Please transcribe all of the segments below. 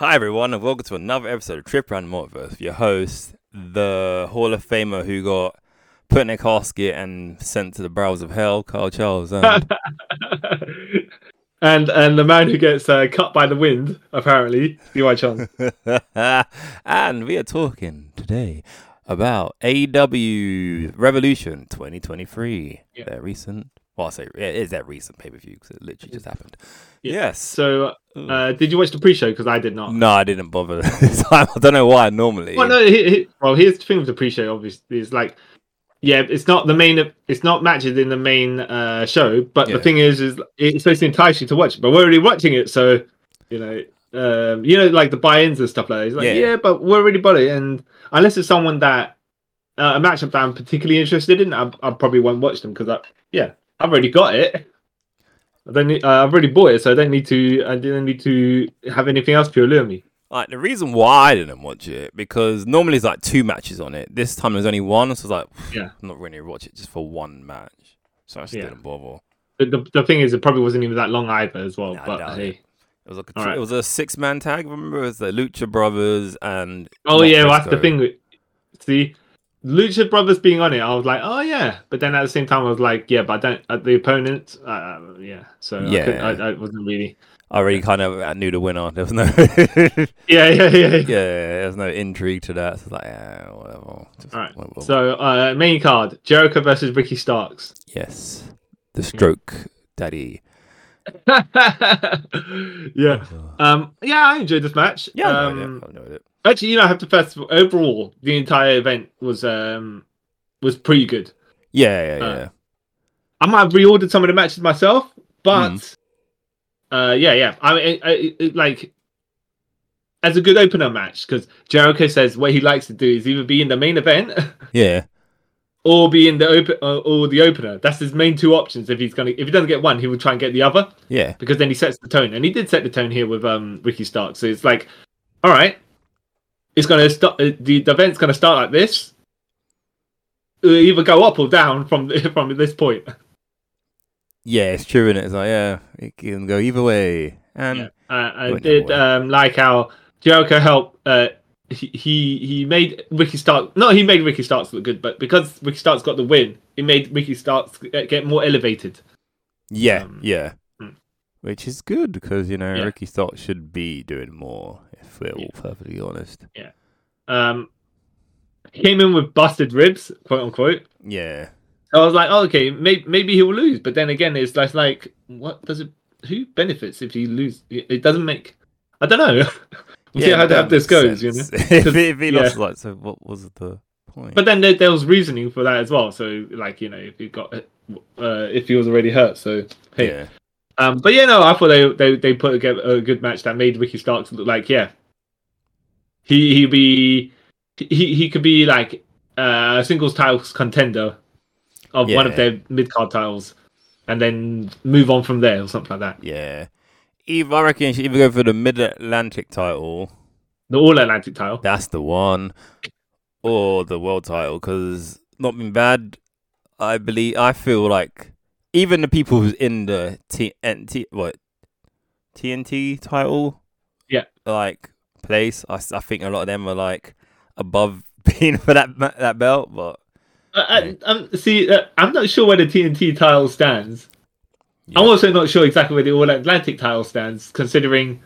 Hi, everyone, and welcome to another episode of Trip Around the Multiverse. Your host, the Hall of Famer who got put in a casket and sent to the brows of hell, Carl Charles. And and and the man who gets uh, cut by the wind, apparently, DY Chong. and we are talking today about AEW Revolution 2023. Yeah. Their recent, well, I say it is that recent pay per view because it literally just happened. Yeah. Yes. So, uh, did you watch the pre-show? Because I did not. no, I didn't bother this time. I don't know why. Normally, Well, no. He, he, well, here's the thing with the pre-show. Obviously, is like, yeah, it's not the main. It's not matches in the main uh, show. But Yeah. the thing is, is it's supposed to entice you to watch it. But we're already watching it, so you know, um, you know, like the buy-ins and stuff like that. It's like, Yeah. yeah. but we're already bought it, and unless it's someone that uh, a matchup that I'm particularly interested in, I, I probably won't watch them because I, yeah, I've already got it. I don't need, uh, I've already bought it, so I don't need to. I didn't need to have anything else to allure me. Like the reason why I didn't watch it because normally it's like two matches on it. This time there's only one, so I was like, Yeah. I'm not really gonna watch it just for one match. So I just Yeah. didn't bother. The, the, the thing is, it probably wasn't even that long either, as well. Nah, but hey, it. It was like a, right. it was a six man tag. Remember, it was the Lucha Brothers and oh yeah, well, that's the thing. See, Lucha Brothers being on it, I was like, oh yeah, but then at the same time, I was like, yeah, but I don't. Uh, the opponent, uh, yeah, so Yeah. I, I, I wasn't really. I already kind of I knew the winner. There was no, Yeah, yeah, yeah. yeah, there was no intrigue to that. So it's like, yeah, whatever. Just All right. it. So uh, main card: Jericho versus Ricky Starks. yes, the stroke daddy. yeah. Um. Yeah, I enjoyed this match. Yeah, I Um, know it. I know it. Actually, you know, I have to first overall the entire event was um was pretty good. Yeah, yeah, uh, yeah. I might have reordered some of the matches myself, but Hmm. uh, yeah, yeah. I mean, I, I, it, like as a good opener match because Jericho says what he likes to do is either be in the main event yeah. or be in the open or, or the opener. That's his main two options. If he's gonna, if he doesn't get one, he will try and get the other Yeah. because then he sets the tone, and he did set the tone here with um Ricky Stark. So it's like, all right, it's gonna start. Uh, the, the event's gonna start like this. It'll either go up or down from from this point. Yeah, it's true, and it's like, yeah, it can go either way. And Yeah. Uh, I did um, like how Jericho helped. Uh, he, he he made Ricky Starks. No, he made Ricky Starks look good, but because Ricky Starks got the win, it made Ricky Starks get get more elevated. yeah, Um, yeah. hmm. Which is good because, you know, Yeah. Ricky Starks should be doing more, if we're all perfectly honest. Yeah. Um, came in with busted ribs, quote unquote. Yeah. I was like, oh, okay, maybe maybe he will lose, but then again, it's like, like what does it? Who benefits if he lose? It doesn't make. I don't know. we'll see how, how this goes, you know. sense. if, he- if he yeah. lost, like, so what was the point? But then there, there was reasoning for that as well. So, like, you know, if he got, uh, if he was already hurt, so hey. yeah. Um, but yeah, no, I thought they they they put a good, a good match that made Ricky Starks look like yeah, he he be he he could be like uh, a singles titles contender of one of their mid card titles, and then move on from there or something like that. Yeah. Either, I reckon you should either go for the Mid Atlantic title, The All Atlantic title. that's the one, or the world title, because not been bad. I believe, I feel like even the people who's in the TNT, what, TNT title, Yeah. like place, I think a lot of them are like above being for that that belt, but Uh, I, I'm, see, uh, I'm not sure where the TNT title stands. yeah. I'm also not sure exactly where the All Atlantic title stands, considering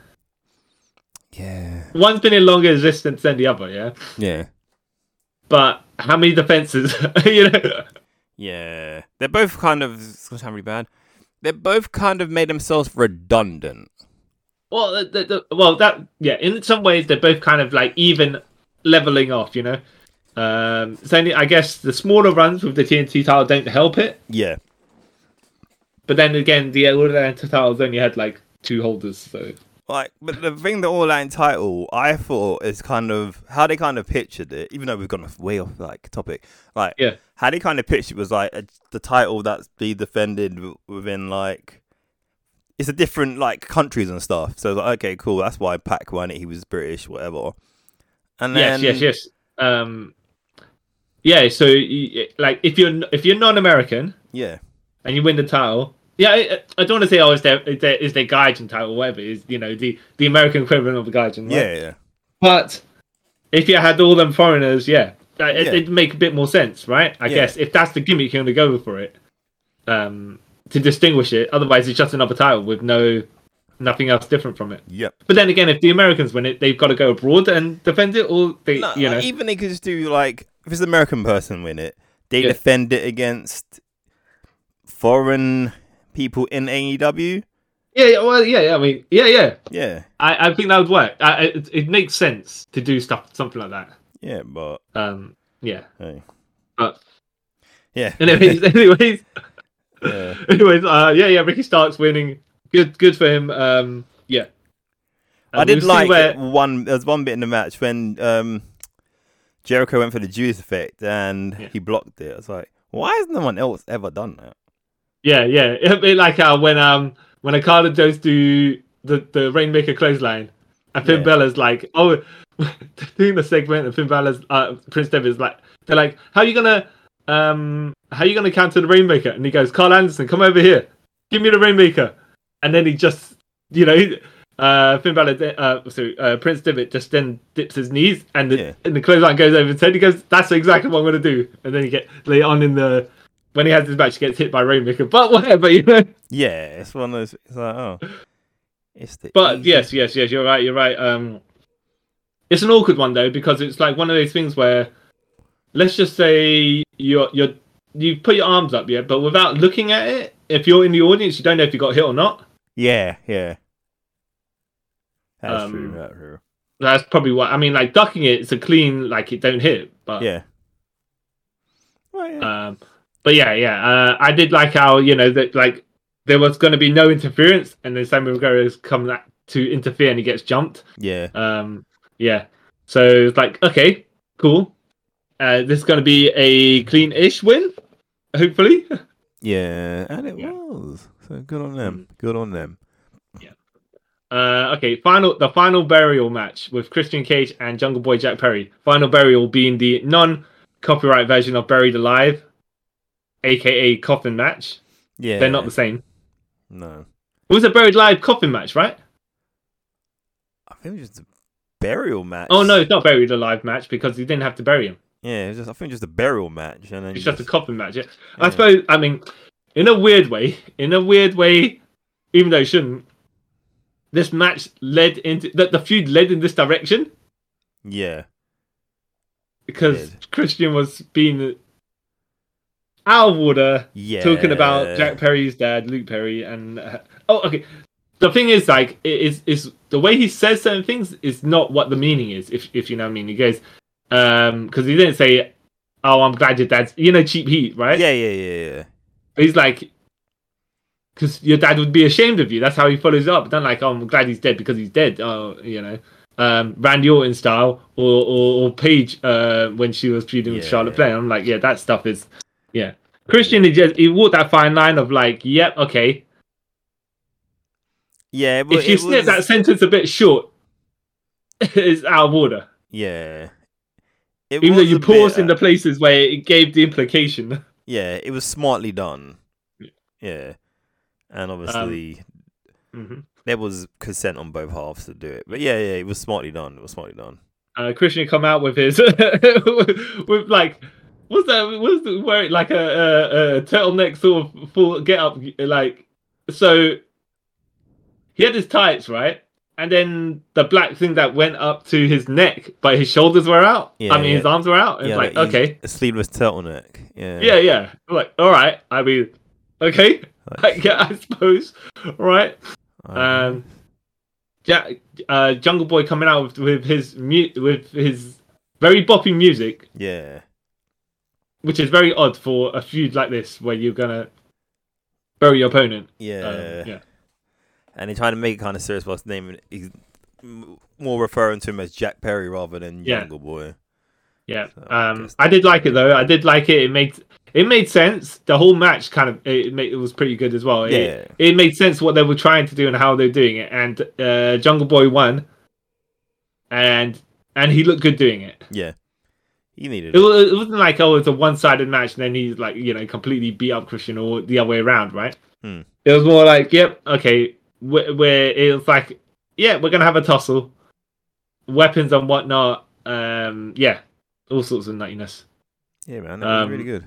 yeah, one's been in longer existence than the other. Yeah, yeah. but how many defenses? you know. Yeah, they're both kind of. It's gonna sound really bad. They're both kind of made themselves redundant. Well, the, the, the- well, that yeah. In some ways, they're both kind of like even leveling off. You know. Um, so I guess the smaller runs with the TNT title don't help it. Yeah, But then again, the All Atlantic titles only had like two holders. So like, but the thing, the All Out title, I thought is kind of how they kind of pictured it. Even though we've gone way off like topic, like Yeah. how they kind of pictured it was like a, the title that's be defended within like. It's a different like countries and stuff, so like okay, cool. That's why Pac won it. He was British, whatever. And then yes, yes, yes. Um, yeah. So like, if you're if you're non-American yeah, and you win the title, yeah, I, I don't want to say oh, is their is their, is Gaijin title, or whatever is you know the the American equivalent of the Gaijin. Right? Yeah, yeah. But if you had all them foreigners, yeah, it, Yeah. it'd make a bit more sense, right? I Yeah. guess if that's the gimmick, you're to go for it um, to distinguish it. Otherwise, it's just another title with no nothing else different from it. Yep. But then again, if the Americans win it, they've got to go abroad and defend it, or they, No, you know, even they could just do like if it's an American person win it, they Yeah. defend it against foreign people in AEW. yeah, yeah, well, yeah, yeah. I mean, yeah, yeah. Yeah, I, I think that would work. I, I, it, it makes sense to do stuff, something like that. yeah, but Um, yeah. hey, But yeah, anyways, anyways, yeah. anyways, uh, yeah, yeah. Ricky Starks winning. Good, good for him. Um, yeah. I did like where- one. There was one bit in the match when um, Jericho went for the Judas effect and Yeah. he blocked it. I was like, why has no one else ever done that? Yeah, yeah. It'd be like uh, when um when Okada goes to the the Rainmaker clothesline, and Finn Yeah. Balor's like, oh, doing the segment, and Finn Balor's uh, Prince Devitt's like, they're like, how are you gonna um how are you gonna counter the Rainmaker? And he goes, Karl Anderson, come over here, give me the Rainmaker, and then he just you know. Uh, Finn Balor, uh, sorry, uh, Prince Devitt just then dips his knees, and the, Yeah. and the clothesline goes over his head. He goes, "That's exactly what I'm going to do." And then he get later on in the when he has his match, he gets hit by Rainmaker. But whatever, you know. Yeah, it's one of those. It's like, oh, it's the. But yes, yes, yes, you're right. You're right. Um, it's an awkward one though because it's like one of those things where, let's just say you're you're you put your arms up, yeah, but without looking at it, if you're in the audience, you don't know if you got hit or not. yeah, yeah. That's Um, true. That's true. That's probably what I mean. Like ducking it, it's a clean, like it don't hit. But Yeah. Well, yeah. Um, but yeah, yeah, uh, I did like how you know that like there was going to be no interference, and then Samuel Guevara's come that to interfere, and he gets jumped. yeah. Um, yeah, so it's like okay, cool. Uh, this is going to be a clean-ish win, hopefully. Yeah, and it Yeah. was. So good on them. Good on them. Yeah. Uh, okay, final the final burial match with Christian Cage and Jungle Boy Jack Perry. Final burial being the non-copyright version of Buried Alive, aka Coffin match. Yeah. They're not the same. No. It was a Buried Alive Coffin match, right? I think it was just a burial match. Oh no, it's not buried alive match because he didn't have to bury him. Yeah, it was just I think just a burial match, and then It's you just a coffin match. Yeah. Yeah. I suppose. I mean, in a weird way, in a weird way, even though it shouldn't, this match led into that the feud led in this direction Yeah, because Christian was being out of order yeah. talking about Jack Perry's dad, Luke Perry, and uh, oh, okay. The thing is, like, it is is the way he says certain things is not what the meaning is. If if you know what I mean, he goes, um, because he didn't say, "Oh, I'm glad your dad's," you know, cheap heat, right? Yeah, yeah, yeah, yeah. But he's like, because your dad would be ashamed of you. That's how he follows up. Not like, oh, I'm glad he's dead because he's dead. Oh, you know, um, Randy Orton style or or, or Paige uh, when she was feuding with Yeah. Charlotte Flair. I'm like, yeah, that stuff is, yeah. Christian, he just he walked that fine line of like, yep, okay. Yeah, but if you snip was, that sentence a bit short, it's out of order. yeah. It Even though you a bit, paused in uh, the places where it gave the implication. Yeah, it was smartly done. Yeah. Yeah, and Um, obviously hmm there was consent on both halves to do it. But yeah, yeah, it was smartly done. It was smartly done. uh, Christian come out with his with like what's that? What's the wearing like a, a, a turtleneck sort of full get up like so. He had his tights right, and then the black thing that went up to his neck, but his shoulders were out. Yeah, I mean, yeah. his arms were out. It's yeah, like okay, a sleeveless turtleneck. Yeah, yeah, yeah. I'm like all right. I mean, okay, Like, yeah, I suppose. Right. uh, Um, Jack, uh, Jungle Boy coming out with, with his mu- with his very boppy music, yeah, which is very odd for a feud like this where you're gonna bury your opponent. yeah, Um, yeah, and they're trying to make it kind of serious. What's name? He's more referring to him as Jack Perry rather than Yeah. Jungle Boy. yeah. So, I Um, guess- I did like it though. I did like it. It made it made sense. The whole match kind of it made it was pretty good as well. It- Yeah, it made sense what they were trying to do and how they're doing it. And uh, Jungle Boy won, and and he looked good doing it. yeah. He needed It, it. it wasn't like oh it's a one sided match and then he's like you know completely beat up Christian or the other way around, right? Hmm. It was more like, yep, okay, where, where it was like, yeah, we're gonna have a tussle, weapons and whatnot. Um, yeah, all sorts of nuttiness. Yeah, man, that was Um, really good.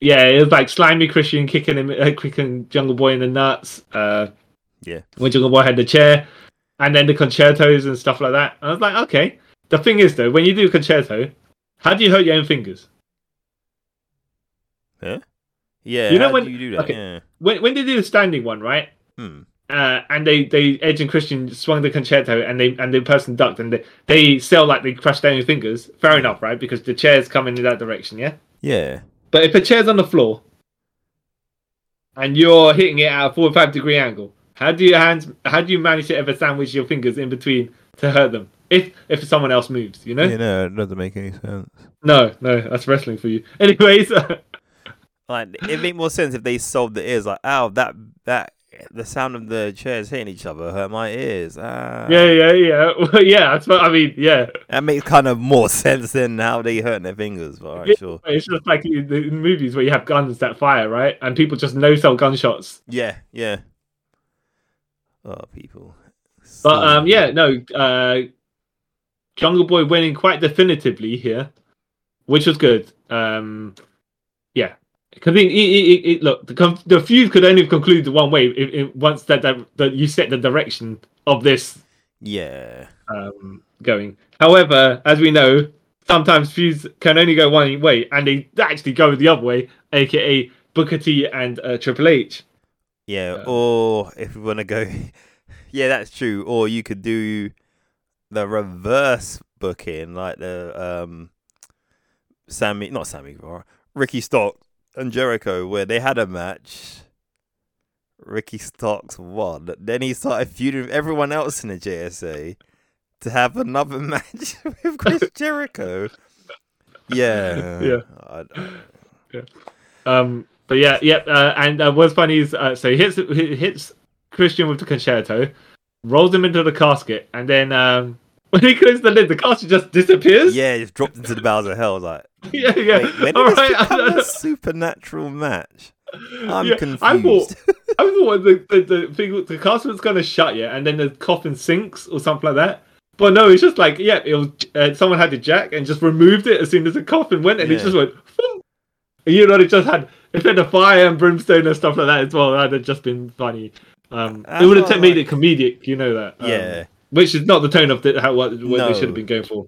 Yeah, it was like slimy Christian kicking him, uh, kicking Jungle Boy in the nuts. Uh, Yeah. when Jungle Boy had the chair, and then the con-chair-tos and stuff like that. I was like, okay. The thing is, though, when you do a con-chair-to, how do you hurt your own fingers? Huh? Yeah, You know how when- do you do that? okay. Yeah. When when they do the standing one, right? Hmm. Uh, and they, they Edge and Christian swung the con-chair-to, and they and the person ducked, and they they sell like they crushed down your fingers. Fair enough, right? Because the chair's coming in that direction, yeah. Yeah. But if a chair's on the floor, and you're hitting it at a forty-five degree angle, how do your hands? How do you manage to ever sandwich your fingers in between to hurt them? If if someone else moves, you know? Yeah, no, it doesn't make any sense. No, no, that's wrestling for you. Anyways, Like it make more sense if they solved the ears. Like, ow, that that the sound of the chairs hitting each other hurt my ears. Ah. yeah, yeah, yeah, well, yeah. That's what I mean. Yeah. That makes kind of more sense than how they hurting their fingers. But Yeah. sure. It's just like in the movies where you have guns that fire, right? And people just no sell gunshots. Yeah, yeah. Oh, people. But um, yeah, no, uh, Jungle Boy winning quite definitively here, which was good. Um, because it, it, it, look, the, con- the feud could only conclude the one way if, if, once that, that that you set the direction of this Yeah. um, going. However, as we know, sometimes feuds can only go one way, and they actually go the other way, aka Booker T and uh, Triple H. Yeah, Um, or if we want to go, yeah, that's true. Or you could do the reverse booking, like the um, Sammy, not Sammy Guevara, Ricky Stark and Jericho, where they had a match. Ricky Starks won. Then he started feuding with everyone else in the JSA to have another match with Chris Jericho. Yeah, Yeah. I- Um, but yeah, yeah, uh, and uh, what's funny is uh, so he hits he hits Christian with the con-chair-to, rolls him into the casket, and then um, when he closes the lid, the casket just disappears. yeah, just dropped into the bowels of hell. Like, yeah, yeah. Wait, when did All this become a supernatural match? I'm Yeah, confused. I thought I thought the the, the thing was- the gonna shut, yeah, and then the coffin sinks or something like that. But no, it's just like yeah, it was uh, someone had the jack and just removed it as soon as the coffin went, and it just went. You know, it just had it had the fire and brimstone and stuff like that as well. That'd have just been funny. Um, it would have thought, made it comedic, you know that. Um, yeah. Which is not the tone of the, how what, what No. they should have been going for.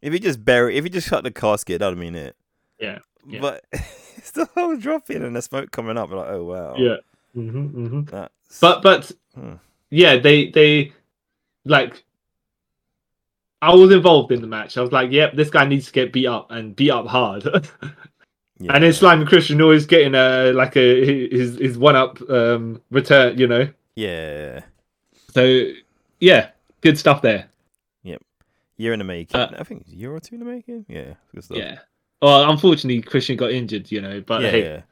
If you just bury, if you just shut the casket, that'd mean it. Yeah, yeah. But it's the whole dropping and the smoke coming up. Like, oh wow. Yeah. hmm hmm But but Hmm. yeah, they they like I was involved in the match. I was like, yep, this guy needs to get beat up and beat up hard. yeah. And then Slime and Christian always getting a like a his his one up um return, you know. yeah, So yeah, good stuff there. Yep. Year in the making. Uh, I think it's a year or two in the making. Yeah, good stuff. Yeah. Well, unfortunately, Christian got injured, you know. But yeah, hey, yeah.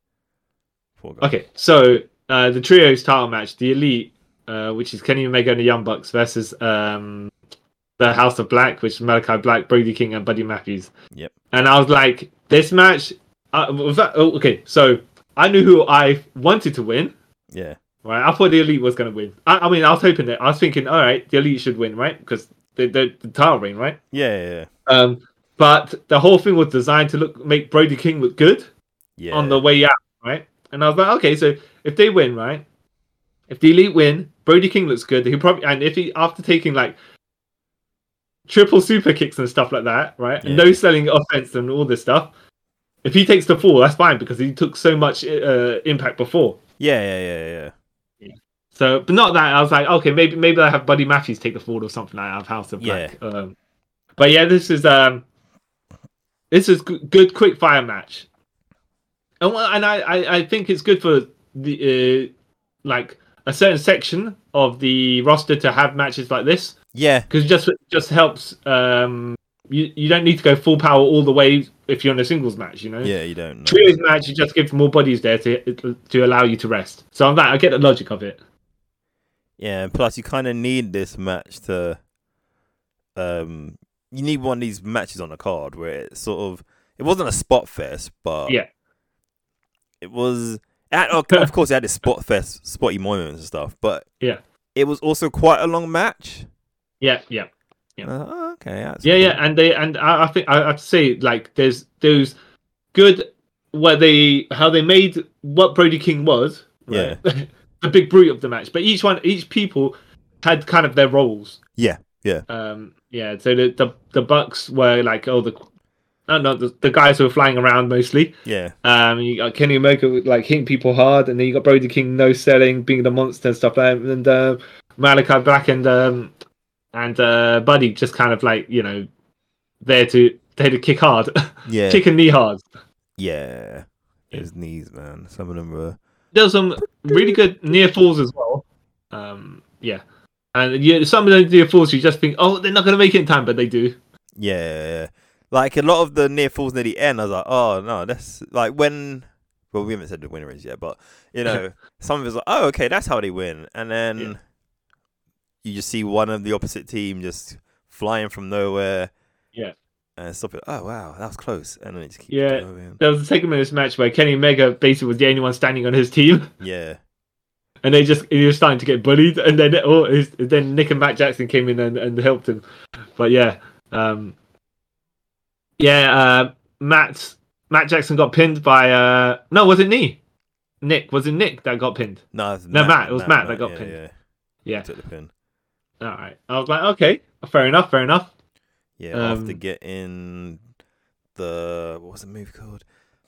Poor guy. Okay, so uh, the trios title match, the Elite, uh, which is Kenny Omega and the Young Bucks versus um, the House of Black, which is Malachi Black, Brody King, and Buddy Matthews. Yep. And I was like, this match, uh, that? Oh, okay, so I knew who I wanted to win. Yeah, Right, I thought the Elite was gonna win. I, I mean, I was hoping that I was thinking, all right, the Elite should win, right? Because the the, the title reign, right? yeah, yeah, yeah. Um, but the whole thing was designed to look make Brody King look good yeah. on the way out, right? And I was like, okay, so if they win, right? If the elite win, Brody King looks good. He probably and if he after taking like triple super kicks and stuff like that, right? And Yeah. no selling offense and all this stuff. If he takes the fall, that's fine because he took so much uh, impact before. yeah, yeah, yeah, yeah. So, but not that. I was like, okay, maybe maybe I have Buddy Matthews take the fall or something like that of House of Black. Um, but yeah, this is um, this is g- good quick fire match, and and I, I I think it's good for the uh, like a certain section of the roster to have matches like this Yeah, because just just helps. Um, you you don't need to go full power all the way if you're in a singles match. You know. yeah. You don't know. Trios match, you just give more bodies there to to allow you to rest. So on that, I get the logic of it. Yeah, and plus you kind of need this match to, um, you need one of these matches on the card where it sort of, it wasn't a spot fest, but Yeah. it was, At, of of course, it had its spot fest, spotty moments and stuff, but Yeah. it was also quite a long match. Yeah, yeah. Yeah. Uh, okay, Yeah, cool. yeah, and they and I, I think I, I'd say like there's those good where they how they made what Brody King was. right? the big brute of the match, but each one, each people had kind of their roles. Yeah, yeah. Um, yeah. So the the, the Bucks were like oh the. No, no, the, the guys who were flying around mostly. yeah, Um, you got Kenny Omega like hitting people hard, and then you got Brody King no selling, being the monster and stuff like that, and uh, Malachi Black and um, and uh, Buddy just kind of like you know there to there to kick hard, yeah, kick and knee hard. yeah. His knees, man. Some of them were. There's some really good near falls as well. Um, yeah, and yeah, some of the near falls you just think, oh, they're not gonna make it in time, but they do. Yeah, like a lot of the near falls near the end. I was like, oh no, that's like when. Well, we haven't said the winner is yet, but you know, some of it's like, oh, okay, that's how they win, and then Yeah. you just see one of the opposite team just flying from nowhere. Yeah. And stop it. Oh wow, that was close, and then it just keeps Yeah. going. There was a segment in this match where Kenny Omega basically was the only one standing on his team. Yeah, and they just he was starting to get bullied, and then oh, his, then Nick and Matt Jackson came in and, and helped him. But yeah, um, yeah, uh, Matt Matt Jackson got pinned by uh, no, was it me? Nick was it Nick that got pinned? no, No, Matt, it was Matt that got yeah, pinned. Yeah, Yeah, took the pin. all right. I was like, okay, fair enough, fair enough. Yeah, after Um, getting the what was the move called?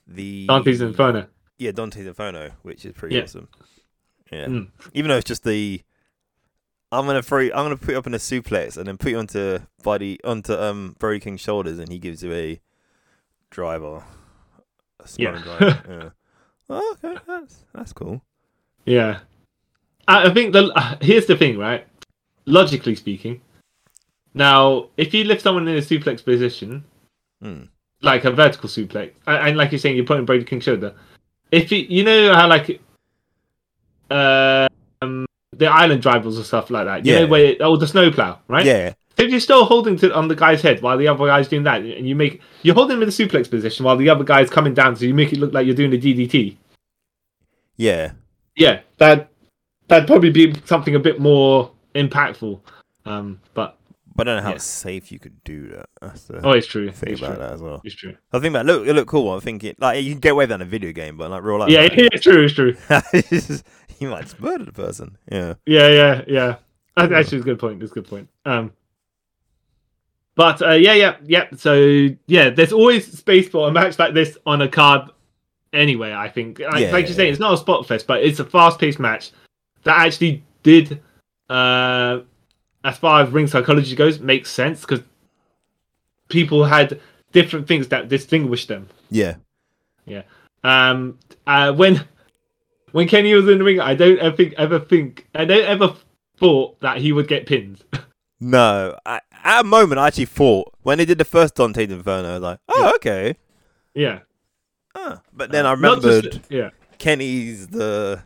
The Dante's Inferno. Yeah, Dante's Inferno, which is pretty Yeah. awesome. Yeah, Mm. even though it's just the. I'm gonna throw. You, I'm gonna put you up in a suplex and then put you onto body onto um Brody King's shoulders, and he gives you a driver. A Yeah. driver. yeah. Oh, okay, that's that's cool. Yeah, I, I think the uh, here's the thing, right? Logically speaking, now if you lift someone in a suplex position, Hmm. like a vertical suplex, and, like you're saying, you're putting Brody King's shoulder. If you, you know how like, uh, um, the island drivers or stuff like that, you Yeah. know where oh the snowplow, right? Yeah, If you're still holding to on the guy's head while the other guy's doing that, and you make you're holding him in the suplex position while the other guy's coming down, so you make it look like you're doing the DDT. yeah, Yeah, that that'd probably be something a bit more impactful. Um, but but I don't know how Yeah. safe you could do that. That's the oh, it's true. thing It's about true. that as well. It's true. I think that look it looked cool. I'm thinking like you can get away with that in a video game, but like real life, Yeah, like, it's true. It's true. it's just- you might just murder the person. Yeah. Yeah, yeah, yeah. Actually, it's a good point. It's a good point. Um, but uh, yeah, yeah, yeah. So yeah, there's always space for a match like this on a card. Anyway, I think, like, Yeah, like yeah, you're saying, it's not a spot fest, but it's a fast-paced match that actually did, uh, as far as ring psychology goes, makes sense because people had different things that distinguished them. Yeah. Yeah. Um, uh, when when Kenny was in the ring, I don't ever think, ever think, I don't ever thought that he would get pinned. No, I, at a moment I actually thought when they did the first Dante's Inferno, I was like, oh, Yeah. okay. yeah. Ah. But then I Not just- remembered yeah, Kenny's the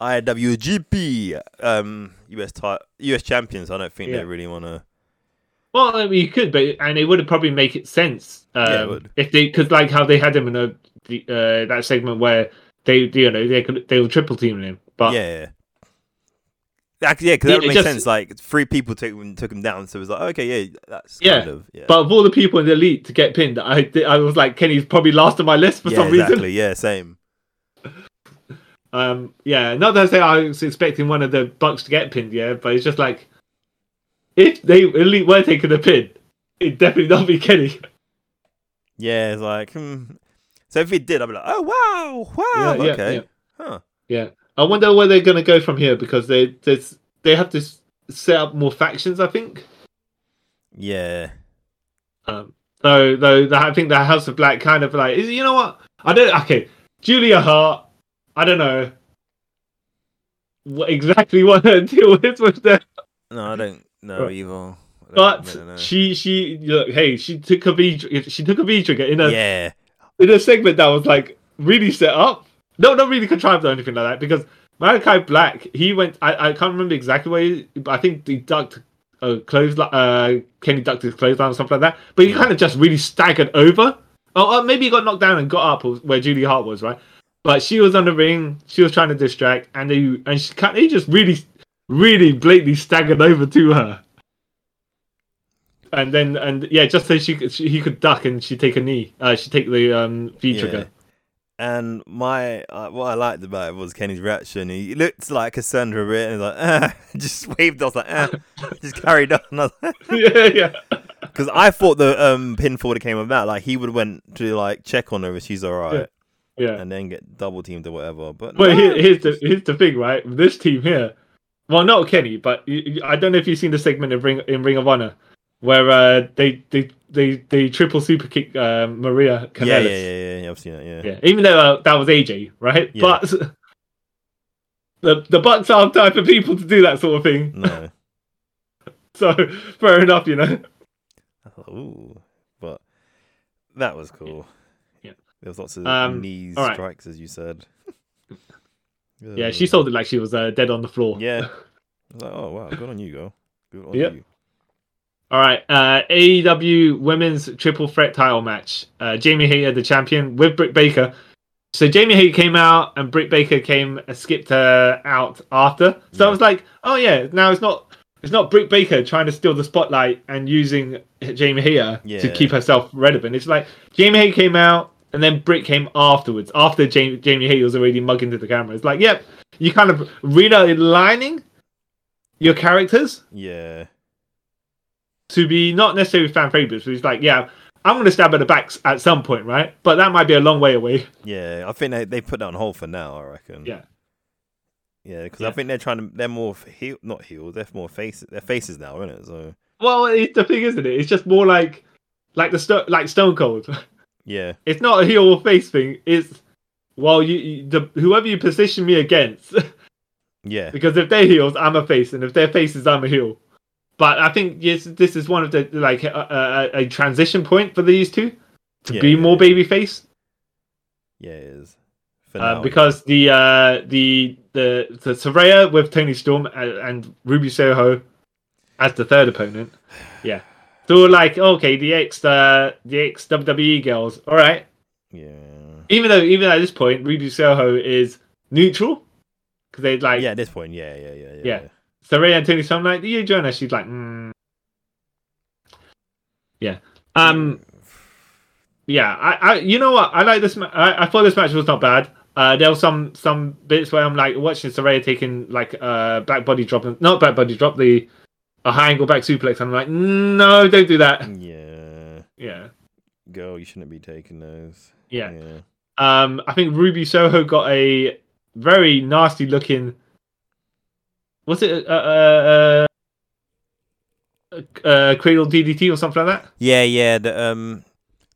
IWGP um, US ti- US champions. I don't think Yeah. they really want to. well, I mean, you could, but and it would probably make it sense. Um, Yeah, it would. if they, because like how they had him in a the, uh, that segment where they, you know, they could they were triple teaming him, but Yeah. Yeah, because Yeah, that it makes just- sense. Like three people took him, took him down, so it was like, okay, yeah, that's Yeah, kind of yeah, but of all the people in the elite to get pinned, I I was like Kenny's probably last on my list for yeah, some exactly, reason. yeah, same. Um, yeah, not that I was expecting one of the Bucks to get pinned, yeah, but it's just like if they elite were taking a pin, it'd definitely not be Kenny. Yeah, it's like, hmm. so if he did, I'd be like, oh wow, wow, Yeah, yeah, okay, yeah. huh, Yeah, I wonder where they're gonna go from here because they there's they have to set up more factions. I think. yeah, Um, so though I think the House of Black kind of like is you know what I don't okay Julia Hart I don't know what exactly what her deal is with them, no, I don't know either. I don't- but know. she she look hey she took a V she took a V trigger in a yeah, in a segment that was like really set up. No, not really contrived or anything like that. Because Malachi Black, he went. I, I can't remember exactly where. He, but I think he ducked a close. Uh, Kenny ducked his clothesline or something like that. But he Yeah. kind of just really staggered over. Oh, uh, maybe he got knocked down and got up where Julia Hart was, right? But she was on the ring. She was trying to distract, and they and she they just really, really blatantly staggered over to her. And then and yeah, just so she, could- she he could duck and she take a knee. Uh, she take the um V Yeah. trigger. And my uh, what I liked about it was Kenny's reaction. He looked like Cassandra a bit, and like, ah, just waved off like, ah, just carried on. yeah, yeah. Because I thought the um pinfall that came about, like he would went to like check on her if she's alright, Yeah. And then get double teamed or whatever. But But no. here, here's the here's the thing, right? This team here, well, not Kenny, but I don't know if you've seen the segment of Ring in Ring of Honor where uh, they they they they triple super kick uh, Maria Kanellis. yeah, yeah, yeah, yeah, yeah, I've seen that. Yeah, Yeah, even though uh, that was AJ, right? Yeah. But the the Bucks aren't type of people to do that sort of thing. no, So fair enough, you know. Ooh, but that was cool. Yeah. there was lots of Um, knees alright. strikes, as you said. Yeah, she sold it like she was uh, dead on the floor. Yeah, I was like, oh wow, good on you, girl. Good on Yep. you. All right, uh, AEW Women's Triple Threat Title match. Uh, Jamie Hayter, the champion, with Britt Baker. So Jamie Hayter came out, and Britt Baker came uh, skipped her out after. So I was like, oh yeah, now it's not it's not Britt Baker trying to steal the spotlight and using Jamie Hayter to keep herself relevant. It's like Jamie Hayter came out, and then Britt came afterwards after Jamie Jamie Hayter was already mugging to the camera. It's like, yep, you kind of realigning your characters Yeah, to be not necessarily fan favorites, but it's like, yeah, I'm going to stab at the backs at some point, right? But that might be a long way away. yeah. I think they they put that on hold for now. I reckon. Yeah. Yeah, because Yeah. I think they're trying to. They're more heel, not heels. They're more faces. They're faces now, isn't it? So Well, it's the thing, isn't it? It's just more like, like the sto- like Stone Cold. yeah, It's not a heel or face thing. It's well, you, you the whoever you position me against, yeah, because if they're heels, I'm a face, and if they're faces, I'm a heel. But I think yes, this is one of the like a, a, a transition point for these two to Yeah, be more babyface. yeah. It is. Uh, because the uh, the the the Saraya with Toni Storm and, and Ruby Soho as the third opponent, yeah. So we're like, okay, the ex uh, the ex WWE girls, all right. yeah, Even though even at this point, Ruby Soho is neutral because they like yeah. At this point, yeah, yeah, yeah, yeah. Yeah. Saraya and Toni Storm like, you join us. She's like, mm. yeah. Um, yeah, I, I, you know what? I like this. Ma- I, I thought this match was not bad. Uh, there was some some bits where I'm like watching Saraya taking like uh back body drop, and not back body drop, the a high angle back suplex. And I'm like, no, don't do that. yeah. Yeah, Girl, you shouldn't be taking those. yeah. yeah. Um, I think Ruby Soho got a very nasty looking. Was it uh, uh, uh, uh, cradle DDT or something like that? Yeah, yeah, the um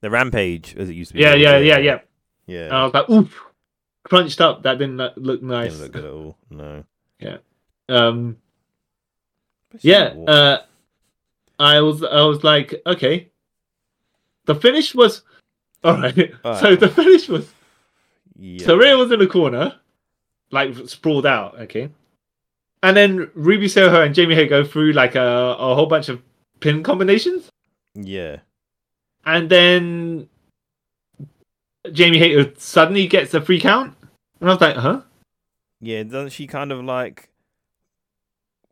the rampage as it used to be. Yeah, called, yeah, yeah, yeah. Yeah. And I was like, oof, crunched up. That didn't look- nice. Didn't look good at all. No. yeah. Um, yeah. Uh, I was, I was like, okay. The finish was all right. So the finish was yeah. Saraya was in the corner, like sprawled out. Okay, and then Ruby Soho and Jamie Hay go through like a, a whole bunch of pin combinations, Yeah. and then Jamie Hay suddenly gets a free count, and I was like, huh? Yeah, doesn't she kind of like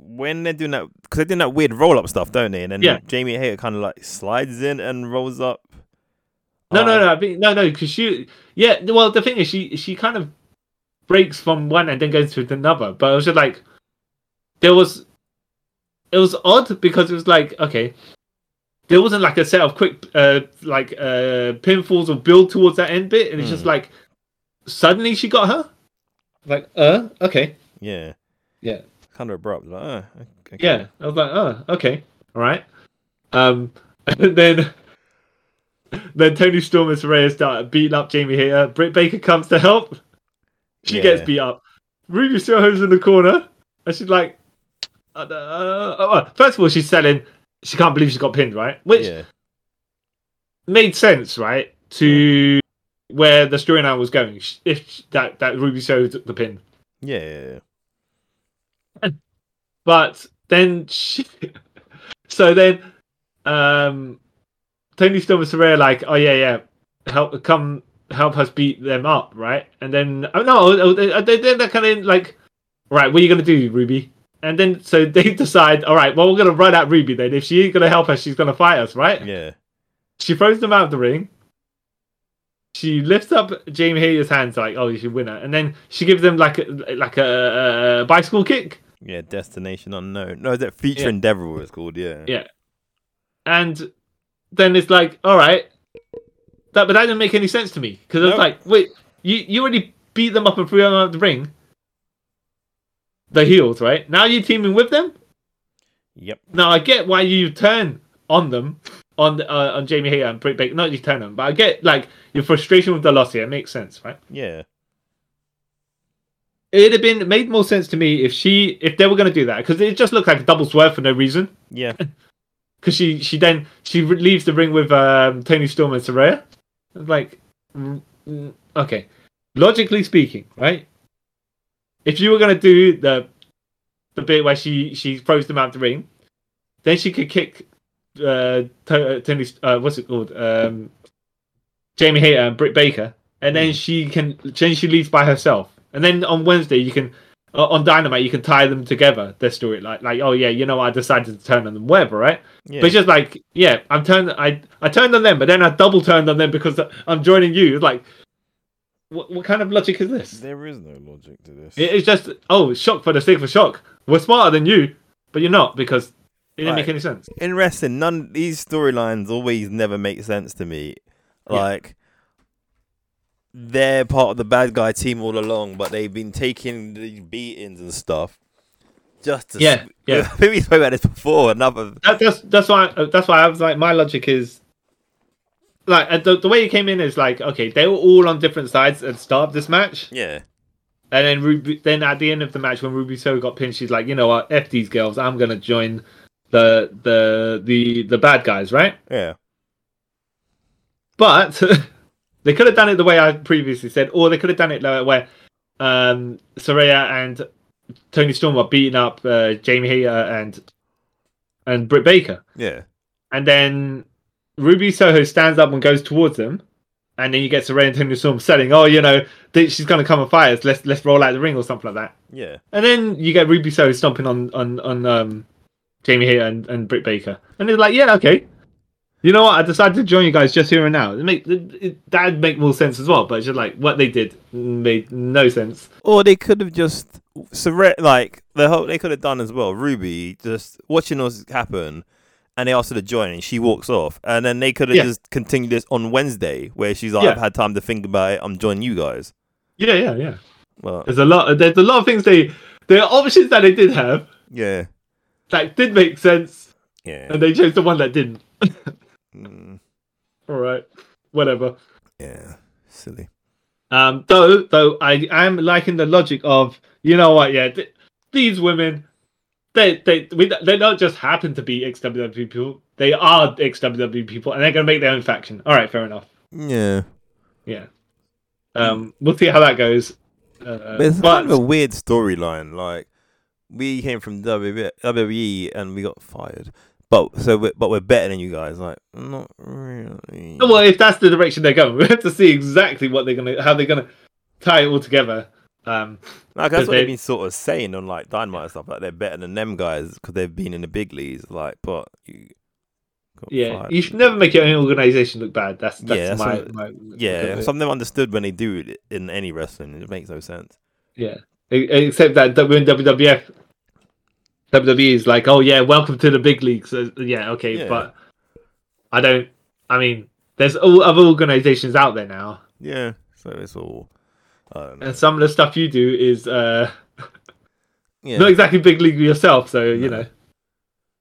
when they're doing that because they're doing that weird roll up stuff, don't they? And then Yeah. Jamie Hayter kind of like slides in and rolls up. No, no, no, I think, no, no, because she, yeah. Well, the thing is, she she kind of breaks from one and then goes to another. But it was just like there was, it was odd because it was like okay, there wasn't like a set of quick uh like uh pinfalls or build towards that end bit, and it's just Hmm. like suddenly she got her. Like, uh, okay, Yeah. Yeah. Kind of abrupt. Like, oh, okay. yeah. I was like, oh, okay, all right. Um, and then. Then Toni Storm and Saraya start beating up Jamie here. Britt Baker comes to help. She gets beat up. Ruby Soho's in the corner, and she's like, uh, uh, uh, first of all, she's selling. She can't believe she got pinned, right? Which Yeah. made sense, right? To where the storyline was going. If that that Ruby Soho took the pin, Yeah. yeah, yeah. But then she, so then, um, Toni Storm and Saraya like, oh yeah, yeah, help come help us beat them up, right? And then oh no, they then they're kind of like, right, what are you gonna do, Ruby? And then so they decide, all right, well we're gonna run at Ruby then. If she ain't gonna help us, she's gonna fight us, right? Yeah. She throws them out of the ring. She lifts up Jamie Hayter's hands like, oh, you should win her, and then she gives them like a, like a, a bicycle kick. Yeah, Destination Unknown. No, is that Future Yeah. Endeavor was called, yeah. Yeah. And then it's like, all right, that but that didn't make any sense to me because I was No. like, wait, you you already beat them up and threw them out of the ring. The heels, right? Now you're teaming with them. Yep. Now I get why you turn on them on uh, on Jamie Hayter and Britt Baker. Not you turn them, but I get like your frustration with the loss here. It makes sense, right? Yeah. It'd have been made more sense to me if she if they were going to do that because it just looked like a double swerve for no reason. Yeah. because she she then she leaves the ring with um, Toni Storm and Saraya. Like, mm, mm, okay, logically speaking, right? If you were gonna do the the bit where she she throws them out the ring, then she could kick uh, uh Tony uh, what's it called um, Jamie Hayter and Britt Baker, and then she can then she leaves by herself, and then on Wednesday you can uh, on Dynamite you can tie them together their story like like oh yeah you know I decided to turn on them whatever right Yeah. but it's just like, yeah, I'm turned. I I turned on them, but then I double turned on them because I'm joining you. Like, what what kind of logic is this? there is no logic to this. It- It's just oh, shock for the sake of shock. We're smarter than you, but you're not because it didn't make any sense. in wrestling, none these storylines always never make sense to me. Yeah. Like they're part of the bad guy team all along, but they've been taking these beatings and stuff. Just to Yeah, yeah. I think we spoke about this before. Another That, that's that's why uh, that's why I was like, my logic is like uh, the, the way it came in is like, okay, they were all on different sides at the start of this match. yeah, And then Ruby, then at the end of the match, when Ruby So got pinned, she's like, you know what, f these girls, I'm gonna join the the the the bad guys, right? yeah, But they could have done it the way I previously said, or they could have done it where um, Saraya and Toni Storm are beating up uh, Jamie Hayter and and Britt Baker, yeah, and then Ruby Soho stands up and goes towards them. And then you get Saraya and Toni Storm saying, "Oh, you know, she's gonna come and fight us. Let's let's roll out the ring or something like that." yeah, And then you get Ruby Soho stomping on on on um, Jamie Hayter and, and Britt Baker, and they're like, yeah, okay. You know what? I decided to join you guys just here and now. It make it, it, that'd make more sense as well. But it's just like what they did made no sense. Or they could have just surre- like the whole they could have done as well. Ruby just watching us happen, and they asked her to join, and she walks off, and then they could have Yeah. just continued this on Wednesday, where she's like, Yeah. "I've had time to think about it. I'm joining you guys." Yeah, yeah, yeah. Well, There's a lot. There's a lot of things they. There are options that they did have yeah, that did make sense, yeah, and they chose the one that didn't. Mm, All right, whatever. yeah, silly. Um, though, though I am liking the logic of you know what? Yeah, th- these women, they they we, they don't just happen to be ex WWE people. They are ex WWE people, and they're gonna make their own faction. All right, fair enough. Yeah, Yeah. Um, we'll see how that goes. Uh, but it's but kind of a weird storyline. Like we came from WWE, WWE and we got fired, but so we're, but we're better than you guys. Like not really. well, if that's the direction they're going, we have to see exactly what they're gonna, how they're gonna tie it all together. Um, Like that's what they- they've been sort of saying on like Dynamite and stuff. Like they're better than them guys because they've been in the big leagues. Like, but you yeah, fired. you should never make your own organization look bad. That's that's Yeah, that's my, what- my yeah. Some of them understood when they do it in any wrestling. It makes no sense. Yeah, except that w- in WWF, WWE is like, oh yeah, welcome to the big leagues. So, yeah, okay, Yeah. but I don't. I mean, there's all other organizations out there now, Yeah. So it's all. I don't know. and some of the stuff you do is uh, Yeah. not exactly big league yourself. So you know,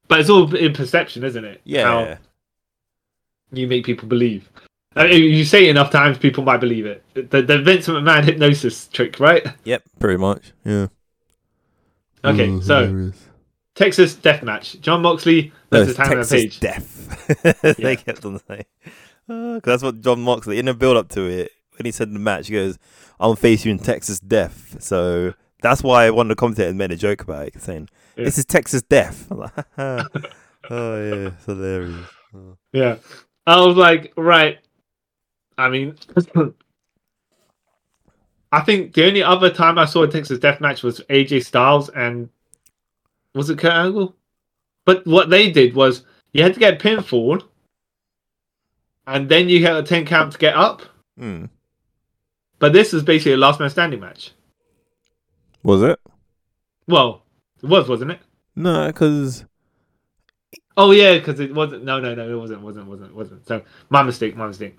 but it's all in perception, isn't it? yeah. How you make people believe. I mean, you say it enough times, people might believe it. The, the Vince McMahon hypnosis trick, right? Yep. Pretty much. Yeah. Okay, so. Texas Death Match: Jon Moxley No, versus it's Hangman Texas Page. Death. Yeah. they kept on saying. Oh, because that's what Jon Moxley, in the build up to it, when he said in the match, he goes, I'll face you in Texas Death. So that's why one of the commentators made a joke about it, saying, Yeah. This is Texas Death. I'm like, oh, yeah, it's hilarious. Oh. Yeah. I was like, right. I mean, I think the only other time I saw a Texas Death Match was AJ Styles and was it Kurt Angle? But what they did was you had to get pinfall, and then you had a ten count to get up. Hmm. But this is basically a last man standing match. Was it? Well, it was, wasn't it? No, because Oh yeah, because it wasn't. No, no, no, it wasn't. Wasn't. Wasn't. Wasn't. So my mistake. My mistake.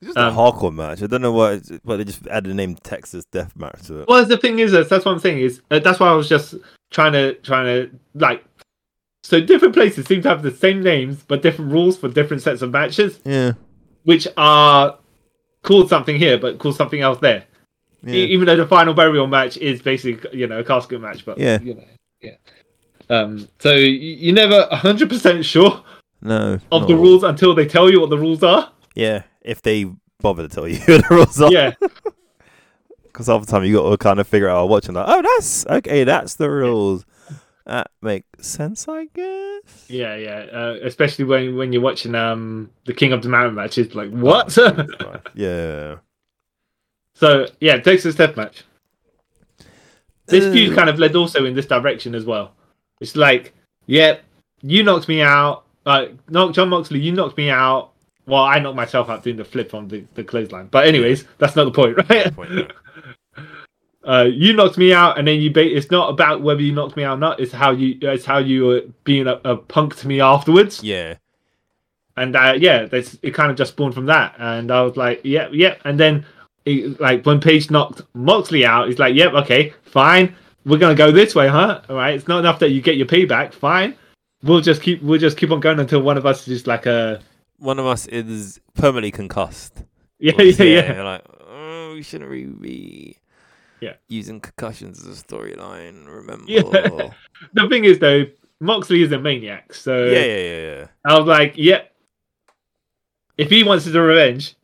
it's just Um, a hardcore match. I don't know why, why they just added the name Texas Death Match to it. Well, the thing is, is that's what I'm saying is uh, that's why I was just trying to trying to like. So different places seem to have the same names but different rules for different sets of matches, Yeah. which are called something here but called something else there. Yeah. E- even though the final burial match is basically you know a casket match, but Yeah. you know, yeah. Um, so you're never hundred percent sure no. of the rules until they tell you what the rules are. Yeah, if they bother to tell you the rules are. Yeah, Because half the time you got to kind of figure out watching like, oh, that's okay. That's the rules. That makes sense, I guess. yeah, yeah. Uh, especially when when you're watching um the King of the Mountain match, it's like what? Right. Yeah. so yeah, Texas Death Match. This Uh, feud kind of led also in this direction as well. It's like, yeah, you knocked me out. Like, knock Jon Moxley, you knocked me out. Well, I knocked myself out doing the flip on the, the clothesline. But anyways, that's not the point, right? Point, no. Uh, you knocked me out, and then you. Ba- it's not about whether you knocked me out or not. It's how you. It's how you were being a, a punk to me afterwards. Yeah. And uh, yeah, that's it. Kind of just spawned from that, and I was like, yeah, yeah. And then, it, like when Page knocked Moxley out, he's like, yep, okay, fine. We're gonna go this way, huh? All right. It's not enough that you get your payback. Fine. We'll just keep. We'll just keep on going until one of us is just like a. One of us is permanently concussed. Yeah, yeah, yeah. You're like, oh, we shouldn't really be Yeah. using concussions as a storyline. Remember? Yeah. yeah, The thing is, though, Moxley is a maniac, so yeah, yeah, yeah. I was like, yep. If he wants his revenge,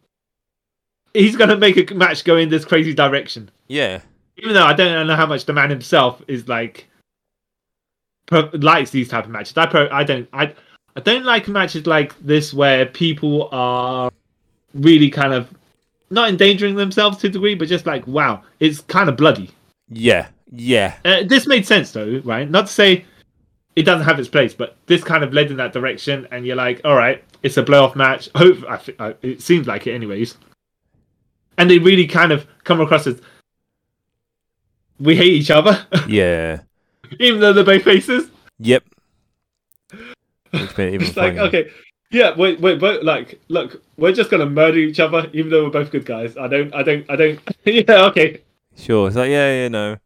he's gonna make a match go in this crazy direction. Yeah. even though I don't know how much the man himself is like pro- likes these type of matches. I pro- I don't I I don't like matches like this where people are really kind of not endangering themselves to a degree, but just like wow, it's kind of bloody. Yeah. Yeah. Uh, this made sense though, right? Not to say it doesn't have its place, but this kind of led in that direction, and you're like, all right, it's a blow off match. Hope I, I, it seems like it, anyways. And they really kind of come across as we hate each other, Yeah. even though they're both faces. Yep. Which made it even It's like, okay, yeah, wait, wait, wait, like, look, we're just gonna murder each other, even though we're both good guys. I don't, I don't, I don't. yeah, okay, Sure. It's like, yeah, yeah, no.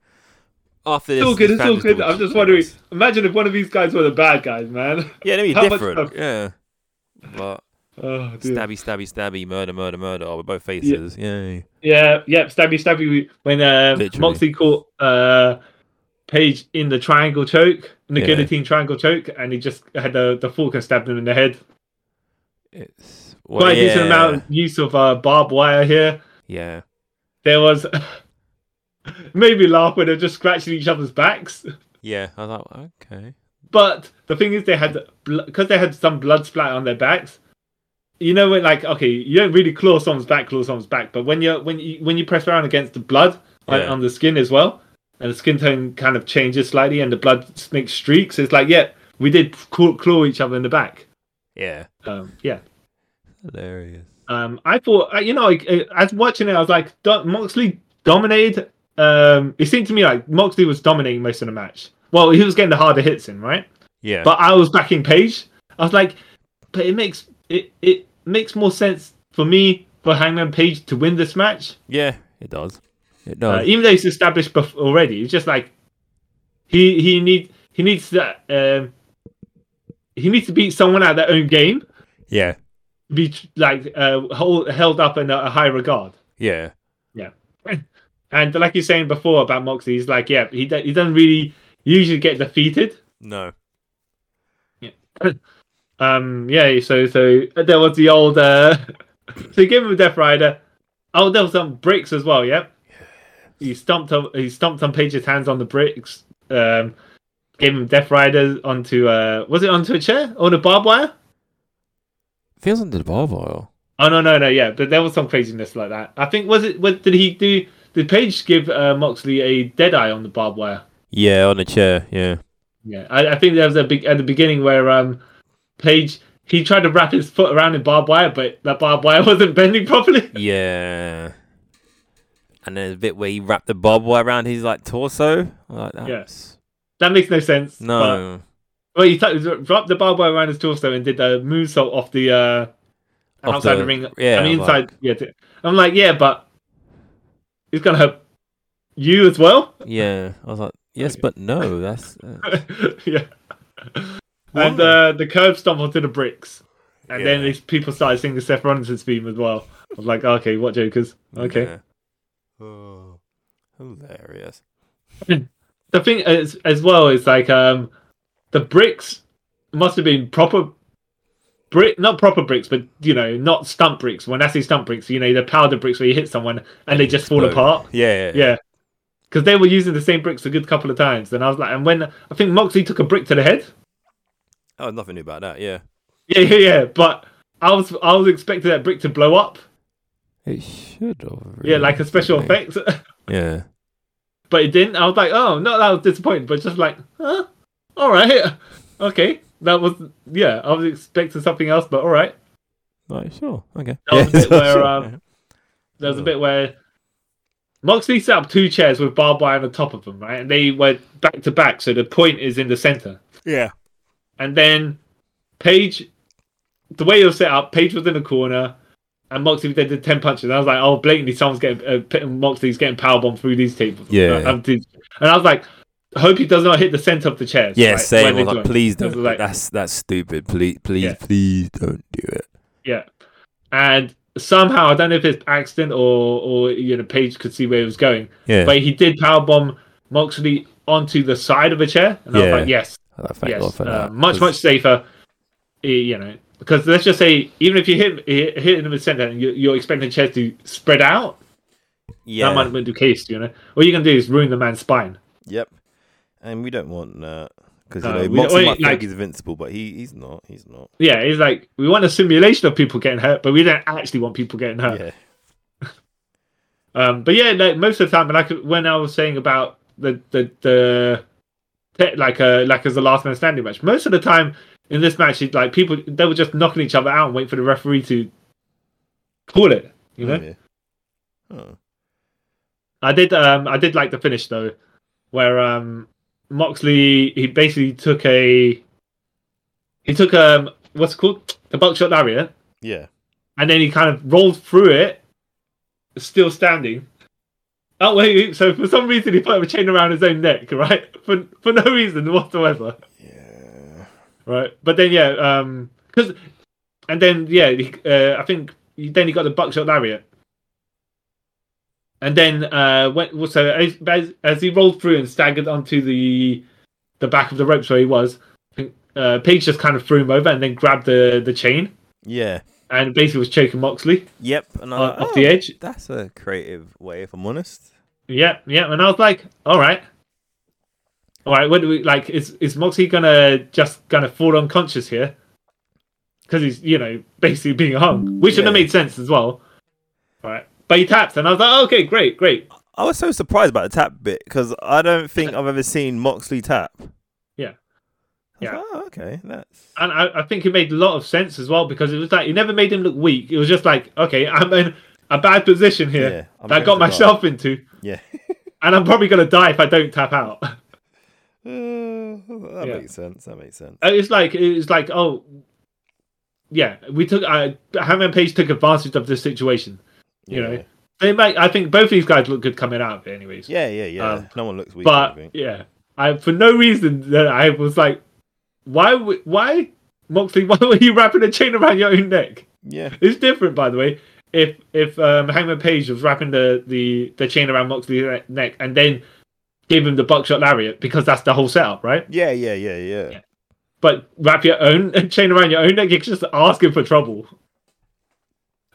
After this, it's all good, it's all good. I'm just wondering. Imagine if one of these guys were the bad guys, man. Yeah, they'd be much different. of- Yeah. But Oh, dear. stabby, stabby, stabby, murder, murder, murder. Oh, we're both faces. Yay. Yeah, yeah, stabby, stabby. When uh, Literally. Moxley caught uh, Page in the triangle choke, in the Yeah. guillotine triangle choke, and he just had the the fork and stabbed him in the head. It's well, Quite a yeah. decent amount of use of uh, barbed wire here. Yeah. There was maybe laugh when they're just scratching each other's backs. Yeah. I was like, okay. But the thing is, they had because they had some blood splatter on their backs. You know, when like okay, you don't really claw someone's back, claw someone's back, but when you when you when you press around against the blood Yeah. on the skin as well, and the skin tone kind of changes slightly, and the blood makes streaks, it's like yeah, we did claw, claw each other in the back. Yeah. Um, yeah. Hilarious. Um, I thought, uh, you know, like, uh, as watching it, I was like, Do- Moxley dominated. Um, it seemed to me like Moxley was dominating most of the match. Well, he was getting the harder hits in, right? Yeah. But I was backing Page. I was like, but it makes it it makes more sense for me for Hangman Page to win this match, yeah, it does. It uh, does. even though it's established bef- already. It's just like he he need he needs that um, he needs to beat someone at their own game, yeah. be like uh, hold, held up in a, a high regard. Yeah. Yeah. And like you're saying before about Moxley, he's like, yeah, he he doesn't really usually get defeated. No. Yeah. um, yeah. So so there was the old. Uh, so he gave him a Death Rider. Oh, there was some bricks as well. Yep. He stomped on he stomped on Page's hands on the bricks. Um, gave him Death Rider onto uh was it onto a chair or the barbed wire? Feels under the barbed wire. Oh no no no yeah, but there was some craziness like that. I think was it what did he do? did Page give uh, Moxley a dead eye on the barbed wire? Yeah, on a chair. Yeah. Yeah, I, I think there was a big at the beginning where um, Page he tried to wrap his foot around in barbed wire, but that barbed wire wasn't bending properly. Yeah. And then a bit where he wrapped the barbed wire around his like torso. Like that. Yes. That makes no sense. but- No. Well, he t- dropped the barbed wire around his torso and did the moonsault off the uh, Off outside the, the- ring. yeah, I mean, like- inside. Yeah, t- I'm like, yeah, but he's gonna hurt you as well. Yeah. I was like, yes, Okay. but no. That's. Uh, yeah. And uh, the curb stomp onto the bricks, and then these people started singing the Seth Rollins' theme as well. I was like, okay, what jokers? Okay. yeah. Oh, hilarious. The thing as as well is like um, the bricks must have been proper brick, not proper bricks, but you know, not stump bricks. When I say stump bricks, you know, the powder bricks where you hit someone and they just fall Explode. apart. Yeah. Yeah. Because they were using the same bricks a good couple of times. And I was like, and when I think Moxley took a brick to the head. Oh, nothing new about that. Yeah. Yeah, yeah, yeah. But I was I was expecting that brick to blow up. It should have. Yeah, like a special effect. Yeah. But it didn't. I was like, oh no, that was disappointing. But just like, huh? All right, okay. That was yeah. I was expecting something else, but all right. Right. Sure. Okay. That was a bit where, sure. um, There was a bit where Moxley set up two chairs with barbed wire on the top of them, right? And they went back to back, so the point is in the center. yeah. And then Page, the way it was set up, Page was in the corner, and Moxley did the ten punches. And I was like, oh, blatantly, someone's getting uh, Moxley's getting powerbombed through these tables. Yeah. And I was like, hope he does not hit the center of the chairs. Yeah. right, Same. when I they was do like, please don't. like- that's that's stupid. Please, please, Yeah. please don't do it. Yeah. And somehow I don't know if it's accident or or you know Page could see where he was going, Yeah. but he did powerbomb Moxley onto the side of a chair, and I Yeah. was like, yes, Oh, yes, for uh, that. much much safer. eh, You know, because let's just say even if you hit hit him in the center and you, you're expecting chairs to spread out, Yeah. that might be the case. You know, all you're gonna do is ruin the man's spine. Yep. And we don't want that because No, you know don't- might like- think he's invincible, but he he's not. He's not. Yeah, he's like we want a simulation of people getting hurt, but we don't actually want people getting hurt. Yeah. Um, but yeah, like most of the time, like when I was saying about the the the like uh like as a last man standing match, most of the time in this match, like people they were just knocking each other out and wait for the referee to call it. You know, Oh, yeah. Oh. I did um I did like the finish though, where um Moxley he basically took a he took um what's it called the buckshot lariat Yeah. and then he kind of rolled through it, still standing. Oh wait, so for some reason he put a chain around his own neck, right? For for no reason whatsoever. Right? But then yeah, um, because and then yeah, uh, I think then he got the buckshot lariat, and then uh, when so as, as he rolled through and staggered onto the the back of the ropes where he was, I think, uh, Page just kind of threw him over and then grabbed the the chain Yeah. and basically was choking Moxley. Yep. And I was like, off the "Oh, edge. That's a creative way, if I'm honest. Yeah, yeah, and I was like, all right, all right. What do we like? Is is Moxie gonna just gonna fall unconscious here? Because he's you know basically being hung, which would have made sense as well. All right, but he taps, and I was like, oh, okay, great, great. I was so surprised about the tap bit because I don't think I've ever seen Moxley tap. Yeah. Yeah. like, oh, okay. That's And I, I think it made a lot of sense as well because it was like it never made him look weak. It was just like, okay, I'm in a bad position here Yeah, that I got die. myself into, yeah. and I'm probably gonna die if I don't tap out. Uh, that Yeah. makes sense. That makes sense. Uh, It's like it's like oh, yeah. We took uh, Hangman Page took advantage of this situation. You know, they might. I think both these guys look good coming out of it, anyways. Yeah, yeah, yeah. Um, no one looks weak. But yeah, I for no reason that I was like, why? Why Moxley? Why were you wrapping a chain around your own neck? Yeah. It's different, by the way. If if um, Hangman Page was wrapping the, the, the chain around Moxley's neck and then gave him the buckshot lariat because that's the whole setup, right? Yeah, yeah, yeah, yeah. Yeah. But wrap your own chain around your own neck, you're just asking for trouble.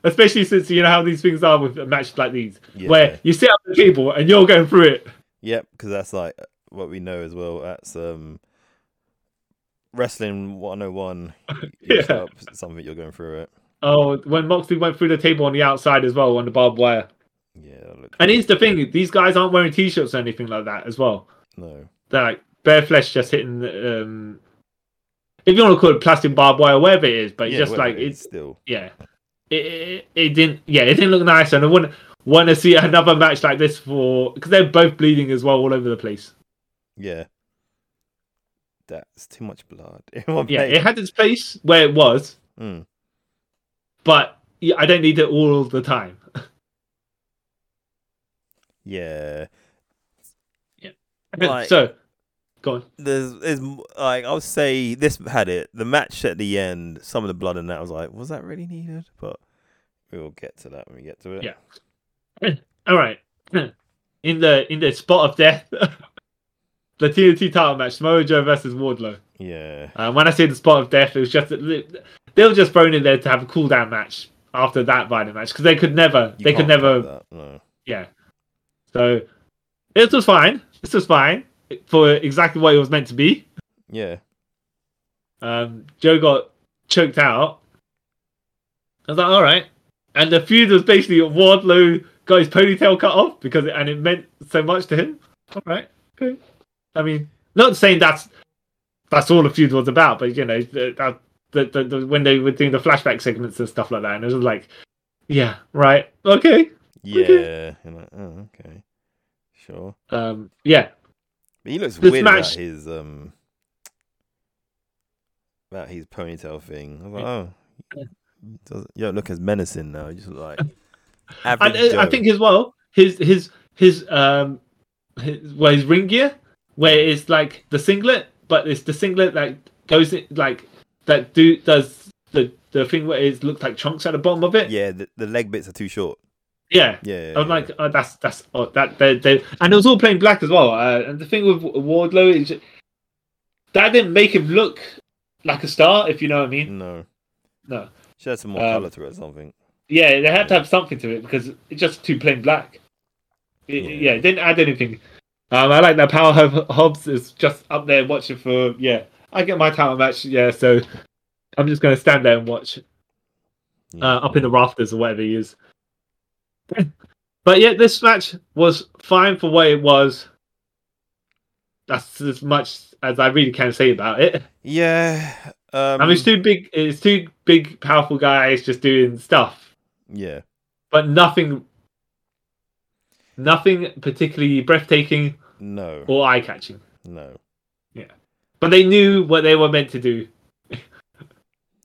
Especially since you know how these things are with matches like these, Yeah. where you sit up the table and you're going through it. Yep, because that's like what we know as well. That's um, wrestling 101. You Yeah. something you're going through it. Oh, when Moxley went through the table on the outside as well on the barbed wire. That. And here's the thing: these guys aren't wearing t-shirts or anything like that as well. no. They're like bare flesh, just hitting. the, Um, if you want to call it plastic barbed wire, whatever it is, but Yeah, just like it it's still. yeah, it, it it didn't yeah it didn't look nice, and I wouldn't want to see another match like this for because they're both bleeding as well all over the place. Yeah. That's too much blood. Yeah, it had its place where it was, Mm. but yeah, I don't need it all the time. Yeah. Like- so, go on. There's, there's like I would say this had it. The match at the end, some of the blood in that I was like, was that really needed? But we will get to that when we get to it. Yeah. All right, in the in the spot of death, the TNT title match, Samoa Joe versus Wardlow. Yeah. Uh, when I say the spot of death, it was just they were just thrown in there to have a cool down match after that Violent match because they could never, You they could never, No. yeah. So it was fine. This was fine for exactly what it was meant to be. Yeah. Um, Joe got choked out. I was like, all right. And the feud was basically Wardlow got his ponytail cut off because it, and it meant so much to him. All right, okay. I mean, not saying that's that's all the feud was about, but you know, the, that, the, the, the, when they were doing the flashback segments and stuff like that, and it was like, yeah, right, okay, Yeah. You're like, oh, okay. Sure. um, yeah, But he looks This weird match- about his um about his ponytail thing. I was like, oh, he doesn't, you don't look as menacing now. You just look like average and I think as well his his his um his, well his ring gear where it's like the singlet, but it's the singlet that goes in, like that do does the the thing where it looks like chunks at the bottom of it. yeah, the, the leg bits are too short. Yeah. Yeah, I'm like, oh, that's that's oh, that they, they, and it was all plain black as well. Uh, and the thing with Wardlow is that didn't make him look like a star, if you know what I mean. no, No, should have some more Um, color to it or something. yeah, they had to have something to it because it's just too plain black. It, Yeah. yeah. it didn't add anything. Um, I like that Power Hob- Hobbs is just up there watching for yeah. I get my title match, yeah. So I'm just gonna stand there and watch uh, up in the rafters or whatever he is. But yeah, this match was fine for what it was. That's as much as I really can say about it. yeah. Um, I mean, it's two big, it's two big, powerful guys just doing stuff, yeah, but nothing, nothing particularly breathtaking no, or eye catching. no, Yeah, But they knew what they were meant to do.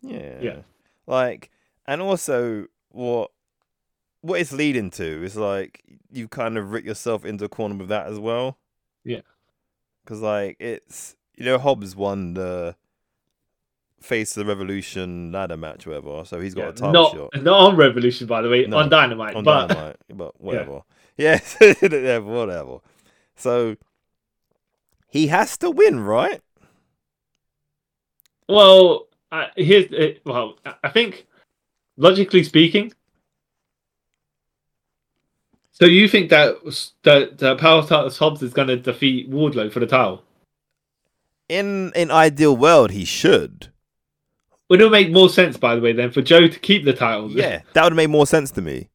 yeah, Yeah. Like, and also what what it's leading to is like you kind of writ yourself into a corner with that as well. Yeah. because like it's you know Hobbs won the face of the Revolution ladder match, whatever. So he's got Yeah, a title not shot not on Revolution, by the way, No, on Dynamite. on but Dynamite, but whatever. Yeah, yeah, whatever. So he has to win, right? Well, uh, here's uh, well, I think logically speaking. So you think that that, that Powerhouse Hobbs is going to defeat Wardlow for the title? In in ideal world, he should. Would it make more sense, by the way, then for Joe to keep the title? Yeah, that would make more sense to me.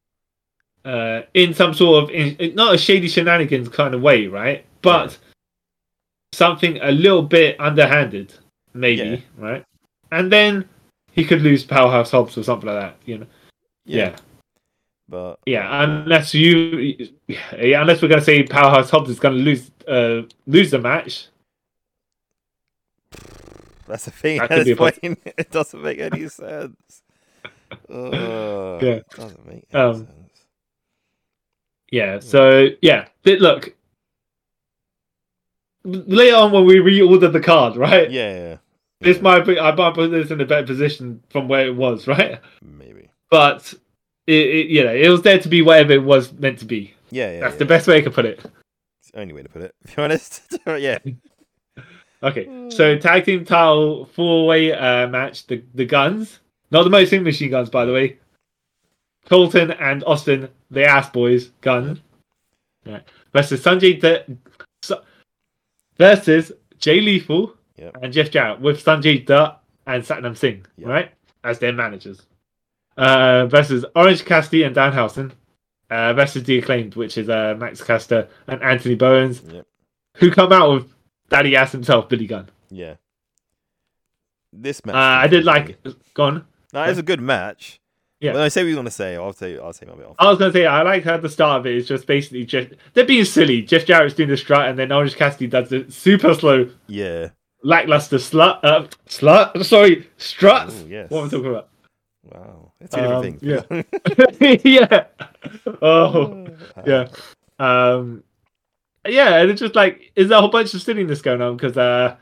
Uh, in some sort of in, in- not a shady shenanigans kind of way, right? But something a little bit underhanded, maybe, right? And then he could lose Powerhouse Hobbs or something like that, you know? yeah. But Yeah, unless you, yeah, unless we're gonna say Powerhouse Hobbs is gonna lose, uh, lose the match. that's the thing. That At could this point, it doesn't make any sense. Yeah. doesn't make any Um, sense. Yeah. So yeah, look. Later on, when we reordered the card, right? Yeah, This yeah, might be, I might put this in a better position from where it was, right? maybe. But it, it you know, it was there to be whatever it was meant to be. Yeah, yeah. That's yeah. the best way I could put it. It's the only way to put it. To be honest, yeah. Okay, so tag team title four way uh, match. The the Gunns, not the most machine guns, by the way. Colten and Austin, the ass boys, gun. Right. Versus Sanjay Su- versus Jay Lethal Yep. and Jeff Jarrett with Sanjay Dutt and Satnam Singh, Yep. right, as their managers. Uh, versus Orange Cassidy and Danhausen uh, versus the acclaimed, which is uh, Max Caster and Anthony Bowens, Yep. who come out with Daddy Ass himself, Billy Gunn. Yeah. This match. Uh, I did like. Gone. No, it's a good match. Yeah. When I say what you want to say, I'll tell you. I'll take my bit off. I was gonna say I like how the start of it is just basically Jeff. They're being silly. Jeff Jarrett's doing the strut, and then Orange Cassidy does the super slow, Yeah. lackluster slut. Uh, slut. Sorry, struts. Ooh, yes. What am I talking about? Wow. They're two different Um, things. yeah. yeah. Oh, yeah. Um, yeah, and it's just like, is there a whole bunch of silliness going on? Because uh,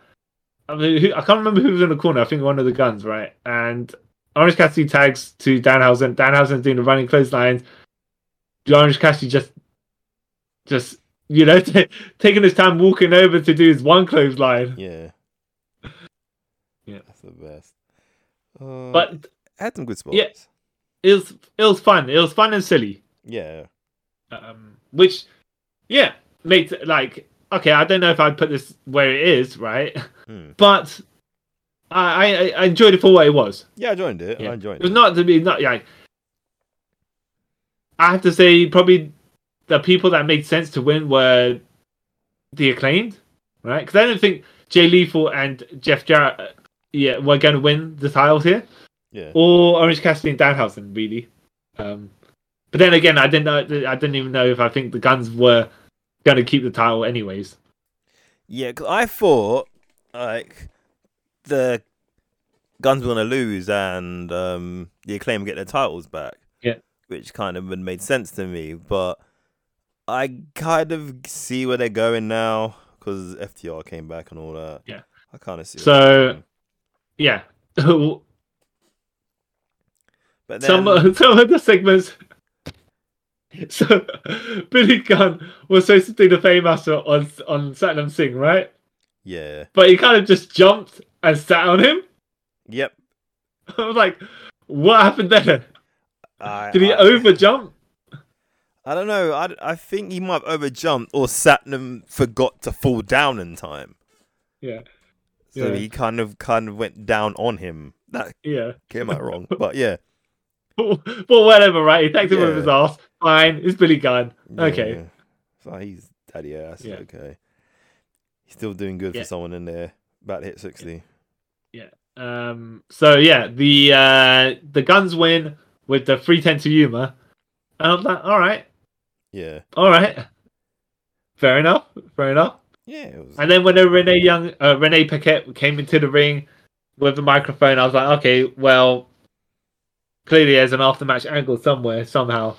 I mean, who, I can't remember who was in the corner. I think one of the Gunns, right? And Orange Cassidy tags to Danhausen. Danhausen's doing the running clotheslines. Orange Cassidy just, just you know, t- taking his time walking over to do his one clothesline. Yeah. Yeah. That's the best. Uh, But had some good spots. Yeah. it was, it was fun. It was fun and silly. Yeah. um, which yeah makes it like okay i don't know if i'd put this where it is right Hmm. but I, I i enjoyed it for what it was Yeah, I joined it. Yeah. I enjoyed it It was not to be not like i have to say probably the people that made sense to win were the acclaimed right because i don't think jay lethal and jeff jarrett uh, yeah were going to win the titles here Yeah. or Orange Cassidy and Danhausen, really. Um, but then again, I didn't know. I didn't even know if I think the Gunns were going to keep the title, anyways. Yeah, 'cause I thought like the Gunns were gonna lose and um, the acclaim get their titles back. Yeah. which kind of made sense to me, but I kind of see where they're going now because FTR came back and all that. Yeah. I kind of see. So- Yeah. but then, some some of the segments. So Billy Gunn was supposed to do the Fameasser on on Satnam Singh, right? yeah, But he kind of just jumped and sat on him. yep. I was like, "What happened there? I, Did he I, over jump?" I don't know. I, I think he might have overjumped or Satnam forgot to fall down in time. Yeah, So Yeah. he kind of kind of went down on him. That yeah. came out wrong, but yeah. But whatever, right? He takes him with Yeah. his ass. Fine, it's Billy Gunn. Okay. Yeah. So he's daddy ass. Yeah. Okay. He's still doing good for someone in there. About to hit sixty. Yeah. Um. So yeah, the uh the Guns win with the three ten to Yuma, and I'm like, all right, Yeah. all right, fair enough, fair enough. Yeah. It was. And then when Renee Young, uh, Renee Paquette came into the ring with the microphone, I was like, okay, well, clearly there's an after-match angle somewhere, somehow.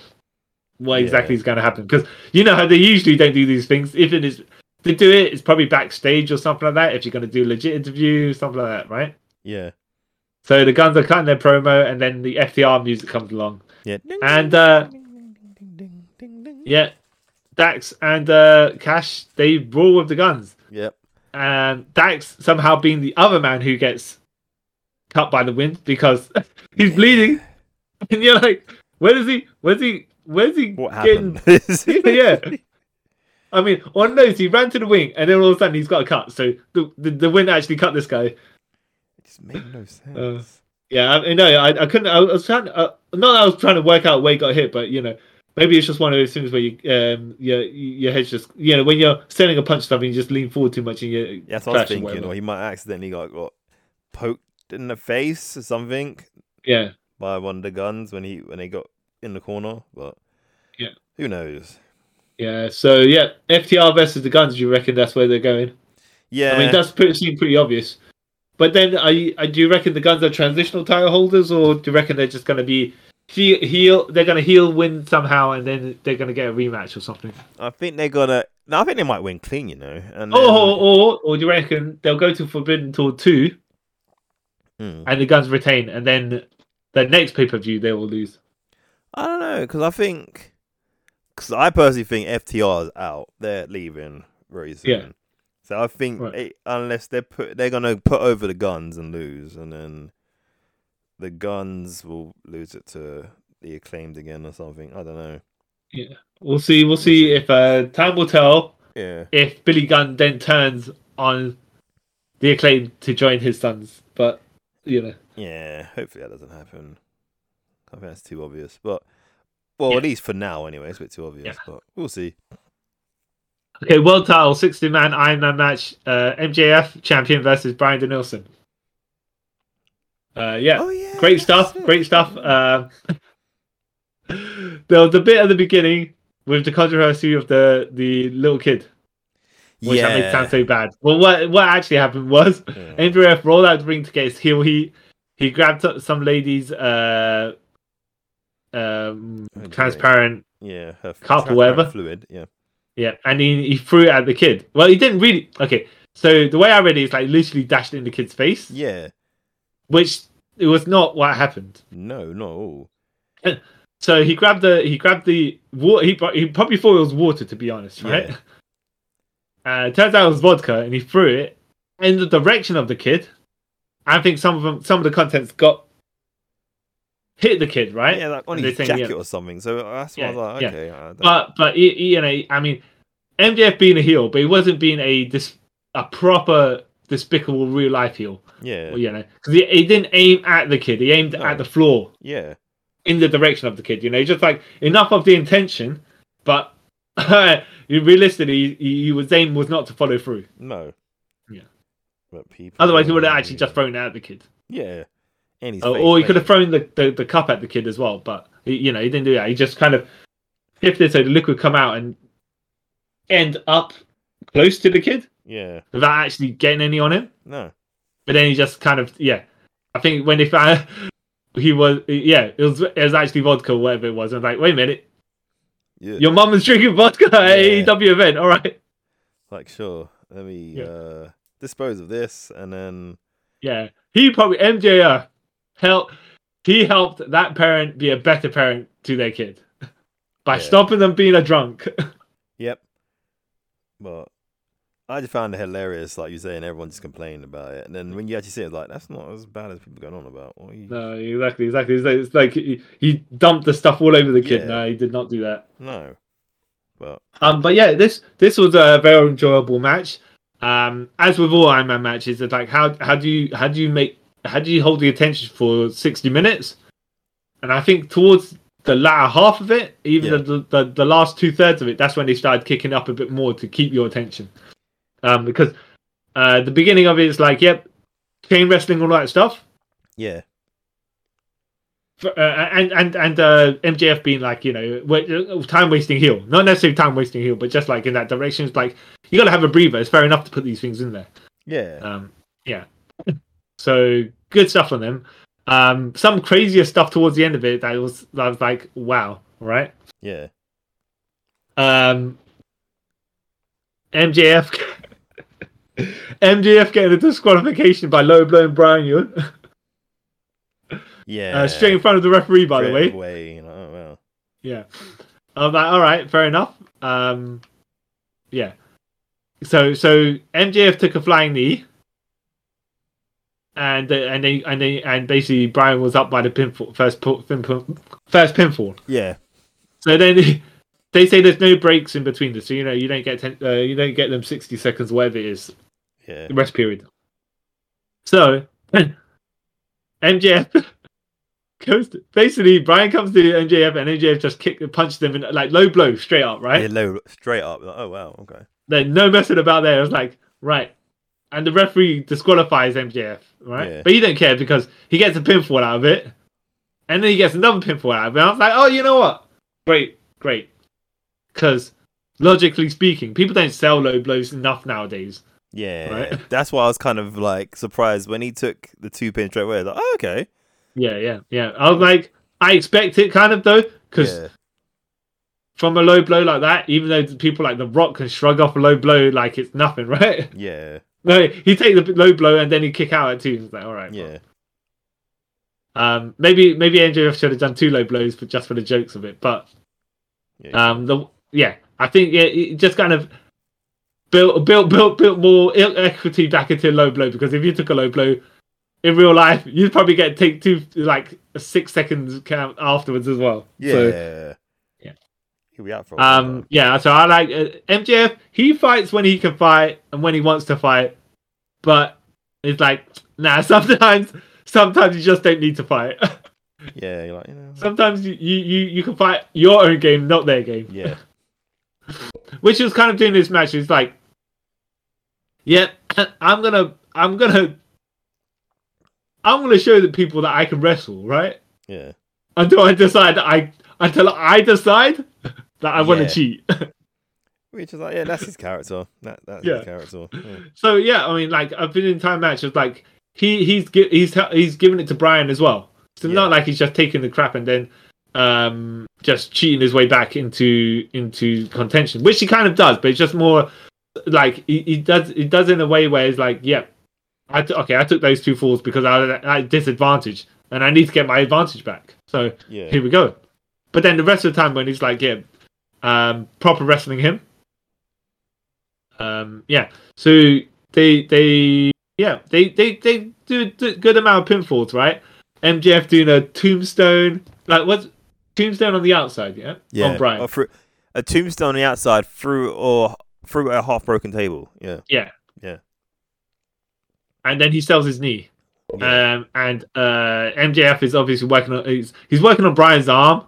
What Yeah. exactly is going to happen? Because you know how they usually don't do these things. If it is, they do it, it's probably backstage or something like that. If you're going to do a legit interview, something like that, right? yeah. So the Gunns are cutting their promo, and then the FTR music comes along. Yeah. And, uh, Yeah, Dax and uh, Cash they brawl with the Gunns. Yep. and Dax somehow being the other man who gets cut by the wind because he's bleeding, and you're like, where is he? Where's he? Where's he What getting? happened? yeah. I mean, on those he ran to the wing, and then all of a sudden he's got a cut. So the the, the wind actually cut this guy. It just made no sense. Yeah, I, no, I, I couldn't. I was trying. Uh, not that I was trying to work out where he got hit, but you know, maybe it's just one of those things where you, um, your your head's just, you know, when you're sending a punch something, you just lean forward too much and you. That's what I was clash or thinking. Or he might accidentally got got poked in the face or something Yeah, by one of the Gunns when he when they got in the corner. But Yeah. who knows? yeah. So yeah, FTR versus the Gunns. Do you reckon that's where they're going? Yeah. I mean, that's pretty, seem pretty obvious. But then, are you, uh, do you reckon the Gunns are transitional title holders, or do you reckon they're just going to be he- heel? They're going to heel win somehow, and then they're going to get a rematch or something. I think they're gonna. No, I think they might win clean. You know. And Or, then- or, or, or do you reckon they'll go to Forbidden Door two, Hmm. and the Gunns retain, and then the next pay per view they will lose? I don't know because I think because I personally think FTR is out. They're leaving very soon. Yeah. So I think Right. unless they put they're gonna put over the Gunns and lose, and then the Gunns will lose it to the acclaimed again or something. I don't know. Yeah, we'll see. We'll see if uh, time will tell Yeah. if Billy Gunn then turns on the acclaim to join his sons. But you know, Yeah. Hopefully that doesn't happen. I think that's too obvious, but Well, Yeah. at least for now, anyway. It's a bit too obvious, but we'll see. Okay, world title, 60 man Iron Man match. Uh, MJF champion versus Bryan Danielson. Uh, yeah, Oh yeah, great stuff. it. Great stuff. Uh, there was a bit at the beginning with the controversy of the the little kid, which that makes it sound so bad. Well, what what actually happened was Yeah. MJF rolled out the ring to get his heel heat. He grabbed some lady's uh, um, Okay. transparent yeah, her Cup or whatever. fluid. Yeah, Yeah, and he, he threw it at the kid. Well, he didn't really. Okay, so the way I read it is like literally dashed it in the kid's face, yeah. which it was not what happened. No, not all. So he grabbed the he grabbed the water. He, he probably thought it was water, to be honest, right? Yeah. Uh, turns out it was vodka, and he threw it in the direction of the kid. I think some of them, some of the contents got hit the kid, right? Yeah, like on And his they're saying, jacket yeah. or something. So uh, that's why I was Yeah, like, yeah. okay. I But but you know, I mean, MJF being a heel, but he wasn't being a dis, a proper despicable real life heel. yeah, Well, you know, because he, he didn't aim at the kid; he aimed No. at the floor yeah, in the direction of the kid. You know, just like enough of the intention, but realistically, he, he was aim was not to follow through. no. But people. Otherwise, he would have actually just thrown it at the kid, Yeah. And or, or he could have thrown the, the, the cup at the kid as well. But he, you know, he didn't do that. He just kind of shifted so the liquid come out and end up close to the kid Yeah. without actually getting any on him. No. But then he just kind of yeah. I think when they found he was yeah, it was it was actually vodka or whatever it was. I was like, wait a minute, Yeah. your mum was drinking vodka at Yeah. AEW event, all right. Like, sure. Let me Yeah. uh dispose of this, and then Yeah, he probably MJF helped. He helped that parent be a better parent to their kid by Yeah. stopping them being a drunk. Yep. But I just found it hilarious, like you saying, everyone just complained about it, and then when you actually see it, like that's not as bad as people going on about. You... no, exactly, exactly. It's like, it's like he, he dumped the stuff all over the kid. Yeah. No, he did not do that. No. But Um, but yeah, this this was a very enjoyable match. Um, as with all Iron Man matches, it's like how how do you how do you make how do you hold the attention for sixty minutes? And I think towards the latter half of it, even Yeah. the, the the last two thirds of it, that's when they started kicking up a bit more to keep your attention. Um, because uh, the beginning of it is like, yep, chain wrestling, all that stuff. yeah, uh, and and and uh, MJF being like you know time wasting heel, not necessarily time wasting heel, but just like in that direction. It's like you got to have a breather. It's fair enough to put these things in there. yeah, Um, yeah. So good stuff on them. Um, some crazier stuff towards the end of it that was that was like wow, right? yeah, Um, MJF. MJF getting a disqualification by low blowing Brian Young yeah. uh, straight in front of the referee. By the way, away, you know, oh. Yeah. I'm like, all right, fair enough. Um, yeah. So so MJF took a flying knee, and uh, and they and they and basically Bryan was up by the pinfall first pinfall first pinfall. yeah, So then they say there's no breaks in between this, so you know you don't get ten, uh, you don't get them sixty seconds whatever it is yeah, rest period. So MJF goes to, basically Bryan comes to MJF and MJF just kick punches them in like low blow straight up, right? yeah, low, straight up. Like, oh wow, okay, Then no messing about there. It was like right, and the referee disqualifies MJF, right? Yeah. But he don't care because he gets a pinfall out of it, and then he gets another pinfall out of it. I was like, oh, you know what? Great, great, because logically speaking, people don't sell low blows enough nowadays. yeah. Right. That's why I was kind of like surprised when he took the two pin straight away. Like, oh, okay, Yeah, yeah, yeah. I was like, I expect it kind of though, because yeah, from a low blow like that, even though people like The Rock can shrug off a low blow like it's nothing, right? yeah, No, he take the low blow and then he kick out at two. It's like, all right, yeah, Um, maybe maybe MJF should have done two low blows for just for the jokes of it, but yeah. um, the yeah, I think it, it just kind of built built built built more equity back into a low blow because if you took a low blow in real life, you'd probably get take two like a six seconds count afterwards as well. yeah. So, yeah. He'll be out for while, Um, yeah, so I like uh, MJF. He fights when he can fight and when he wants to fight, but it's like nah. Sometimes, sometimes you just don't need to fight. Yeah, you're like, you know. Sometimes you, you, you, you can fight your own game, not their game. Yeah. Which was kind of doing this match. It's like, yeah, I'm gonna, I'm gonna, I'm gonna show the people that I can wrestle, right? Yeah. Until I decide that I, until I decide that I want to Yeah. cheat. Which is like, yeah, that's his character. That that's Yeah. his character. Yeah. So yeah, I mean, like I've been in time matches, like he he's he's he's giving it to Bryan as well. So Yeah. not like he's just taking the crap and then um just cheating his way back into into contention, which he kind of does, but it's just more like he, he does he does in a way where it's like, yeah, I t- okay, I took those two falls because I was at a disadvantage and I need to get my advantage back. So Yeah. here we go. But then the rest of the time when he's like, yeah, um, proper wrestling him. Um, yeah. So they they yeah they they they do a good amount of pinfalls, right? MJF doing a tombstone, like what's tombstone on the outside, yeah, Yeah. on Bryan. Through, a tombstone on the outside through or through a half broken table. Yeah. Yeah. And then he sells his knee. Um, and uh, MJF is obviously working on he's, he's working on Bryan's arm.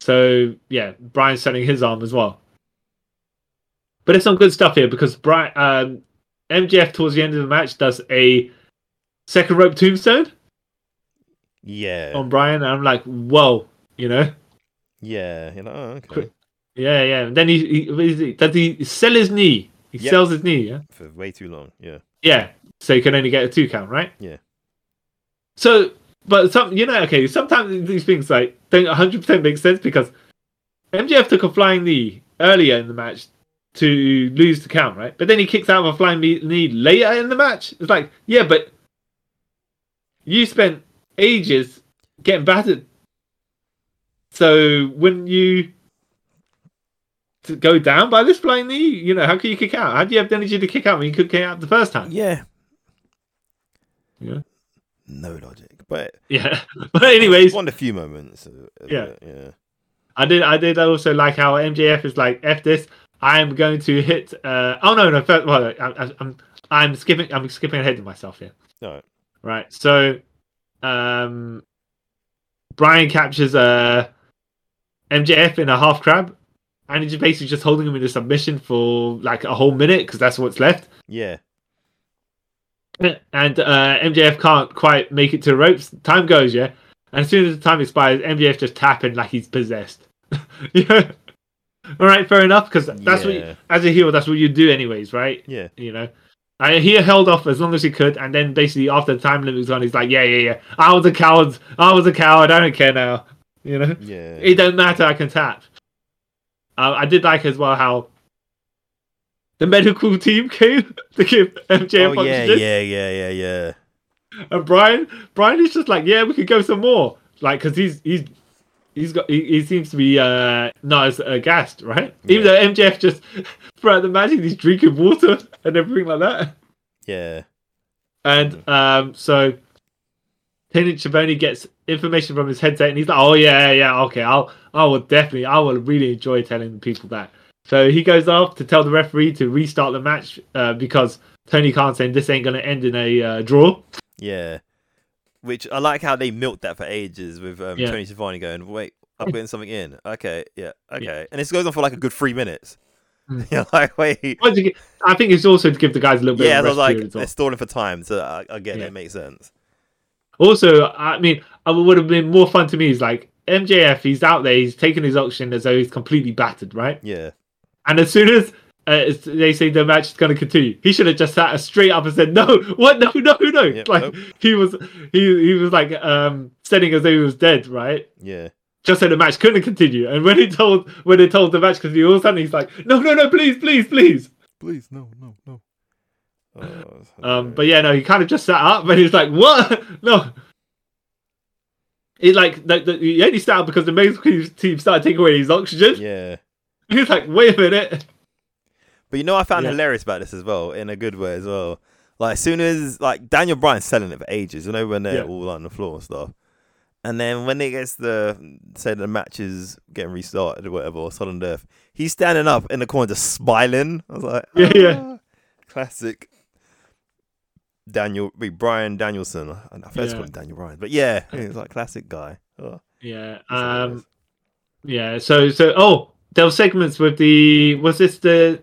So yeah, Bryan's selling his arm as well. But it's some good stuff here because Bryan um, MJF towards the end of the match does a second rope tombstone yeah. on Bryan. And I'm like, whoa, you know? yeah. You know, oh, okay. Yeah, yeah. And then he, he, he does he sell his knee? He Yep. sells his knee, yeah? For way too long. Yeah. Yeah. So you can only get a two count, right? Yeah. So, but some, you know, okay, sometimes these things like don't 100% make sense because MJF took a flying knee earlier in the match to lose the count, right? But then he kicks out of a flying knee later in the match. It's like, yeah, but you spent ages getting battered. So when you to go down by this flying knee, you know, how can you kick out? How do you have the energy to kick out when you could kick out the first time? Yeah. Yeah. No logic. But Yeah. But anyways, one of the few moments. Of, of Yeah. it, yeah. I did I did also like how MJF is like F this. I am going to hit uh oh no no first, well I, I, I'm I'm skipping I'm skipping ahead of myself here. No. Right. So um Bryan captures uh MJF in a half crab and he's basically just holding him in a submission for like a whole minute because that's what's left. Yeah. And uh, MJF can't quite make it to the ropes. Time goes, yeah. And as soon as the time expires, MJF just tapping like he's possessed. yeah. All right, fair enough. Because that's what, you, as a heel, that's what you do, anyways, right? Yeah. You know. Uh, he held off as long as he could, and then basically after the time limit was on, he's like, "Yeah, yeah, yeah. I was a coward. I was a coward. I don't care now. You know, Yeah. it don't matter. I can tap." Uh, I did like as well how the medical team came to give MJF oh yeah, yeah, yeah, yeah, yeah. And Bryan, Bryan is just like, yeah, we could go some more, like, because he's he's he's got he, he seems to be uh not as aghast, right? Even though MJF just throughout the magic he's drinking water and everything like that. Yeah. And um, so Tony Schiavone gets information from his headset, and he's like, "Oh yeah, yeah, okay, I'll, I will definitely, I will really enjoy telling people that." So he goes off to tell the referee to restart the match uh, because Tony Khan saying this ain't gonna end in a uh, draw. Yeah. Which I like how they milked that for ages with um, Yeah. Tony Schiavone going, wait, I'm putting something in. Okay, yeah, okay. And this goes on for like a good three minutes. Mm. You're like, wait. To I think it's also to give the guys a little bit Yeah, of was like, period as well. they're stalling for time. So I, I get it. Yeah. It makes sense. Also, I mean, I would have been more fun to me is like MJF. He's out there. He's taking his oxygen as though he's completely battered, right? Yeah. And as soon as uh, they say the match is going to continue, he should have just sat straight up and said, "No, what? No, no, no!" Yep, like nope. he was, he he was like um setting as though he was dead, right? Yeah. Just said the match couldn't continue. And when he told when they told the match because all of a sudden he's like, "No, no, no! Please, please, please!" Please, no, no, no. Oh, Um, but yeah, no, he kind of just sat up and he's like, "What? No." It like the, the, he only sat up because the main team started taking away his oxygen. yeah. He's like, "Wait a minute." But you know, what I found Yeah. hilarious about this as well, in a good way as well. Like, as soon as like Daniel Bryan's selling it for ages, you know, when they're Yeah. all on the floor and stuff. And then when it gets the say the match is getting restarted or whatever, or sudden death, he's standing up in the corner just smiling. I was like, Yeah, yeah. "Ah." classic. Daniel, wait, Bryan Danielson. I I first Yeah. called him Daniel Bryan, but yeah, he's like classic guy. Oh, Yeah. he's hilarious. Um. Yeah. So so oh, there were segments with the was this the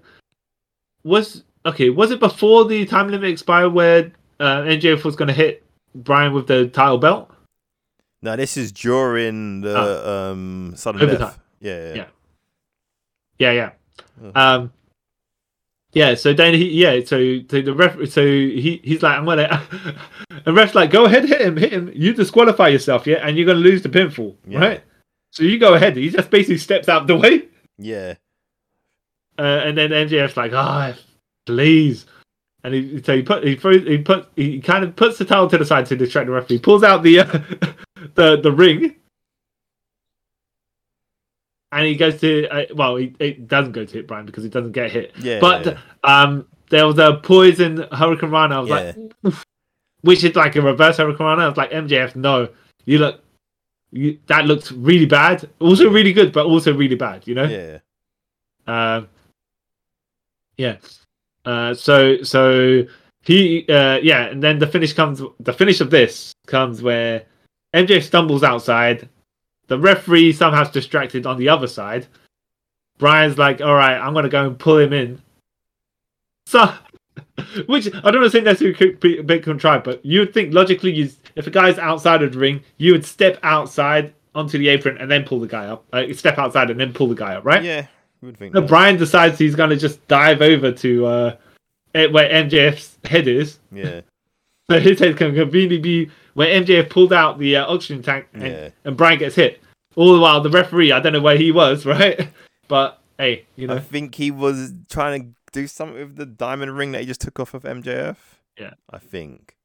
was okay was it before the time limit expired where uh, MJF was going to hit Bryan with the title belt? no, this is during the um sudden Overtime. death. Yeah, yeah, Yeah. Yeah. Yeah. Yeah. Um. Yeah, so then he yeah, so, so the ref so he he's like I'm gonna and ref's like go ahead hit him hit him you disqualify yourself yeah and you're gonna lose the pinfall Yeah. right so you go ahead he just basically steps out the way yeah. Uh, and then MJF's like, ah, please. And he so he put he throws, he put he kind of puts the towel to the side to distract the referee. Pulls out the uh, the the ring, and he goes to uh, well, he it doesn't go to hit Bryan because he doesn't get hit. Yeah, but yeah. um, there was a poison hurricanrana. I was Yeah. like, which is like a reverse hurricanrana. I was like, MJF, no, you look. You, that looks really bad. Also really good, but also really bad. You know. yeah, Um, yeah. Uh, so so he uh, yeah, and then the finish comes. The finish of this comes where MJ stumbles outside. The referee somehow's distracted on the other side. Bryan's like, "All right, I'm gonna go and pull him in." So, which I don't think that's a bit a bit contrived, but you would think logically, you if a guy's outside of the ring, you would step outside onto the apron and then pull the guy up. Uh, step outside and then pull the guy up, right? yeah. You would think. No. Bryan decides he's gonna just dive over to uh, eh, where MJF's head is. Yeah, So his head can conveniently be where MJF pulled out the uh, oxygen tank, and, Yeah. and Bryan gets hit. All the while, the referee, I don't know where he was, right? But hey, you know. I think he was trying to do something with the diamond ring that he just took off of MJF. Yeah. I think.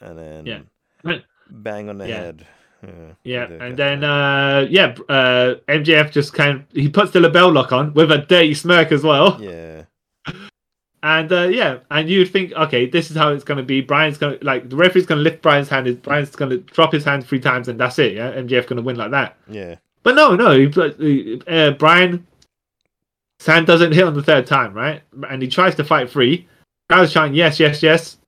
And then Yeah. Bang on the Yeah. head. Yeah, yeah, and then uh, yeah, uh, MJF just kind of he puts the LeBell Lock on with a dirty smirk as well. yeah, And uh, yeah, and you'd think, okay, this is how it's going to be. Bryan's going to like the referee's going to lift Bryan's hand. Is Bryan's going to drop his hand three times, and that's it. Yeah, MJF going to win like that. yeah, But no, no, he, uh, Bryan Sand doesn't hit on the third time, right? And he tries to fight free. Crowd's shouting yes, yes, yes.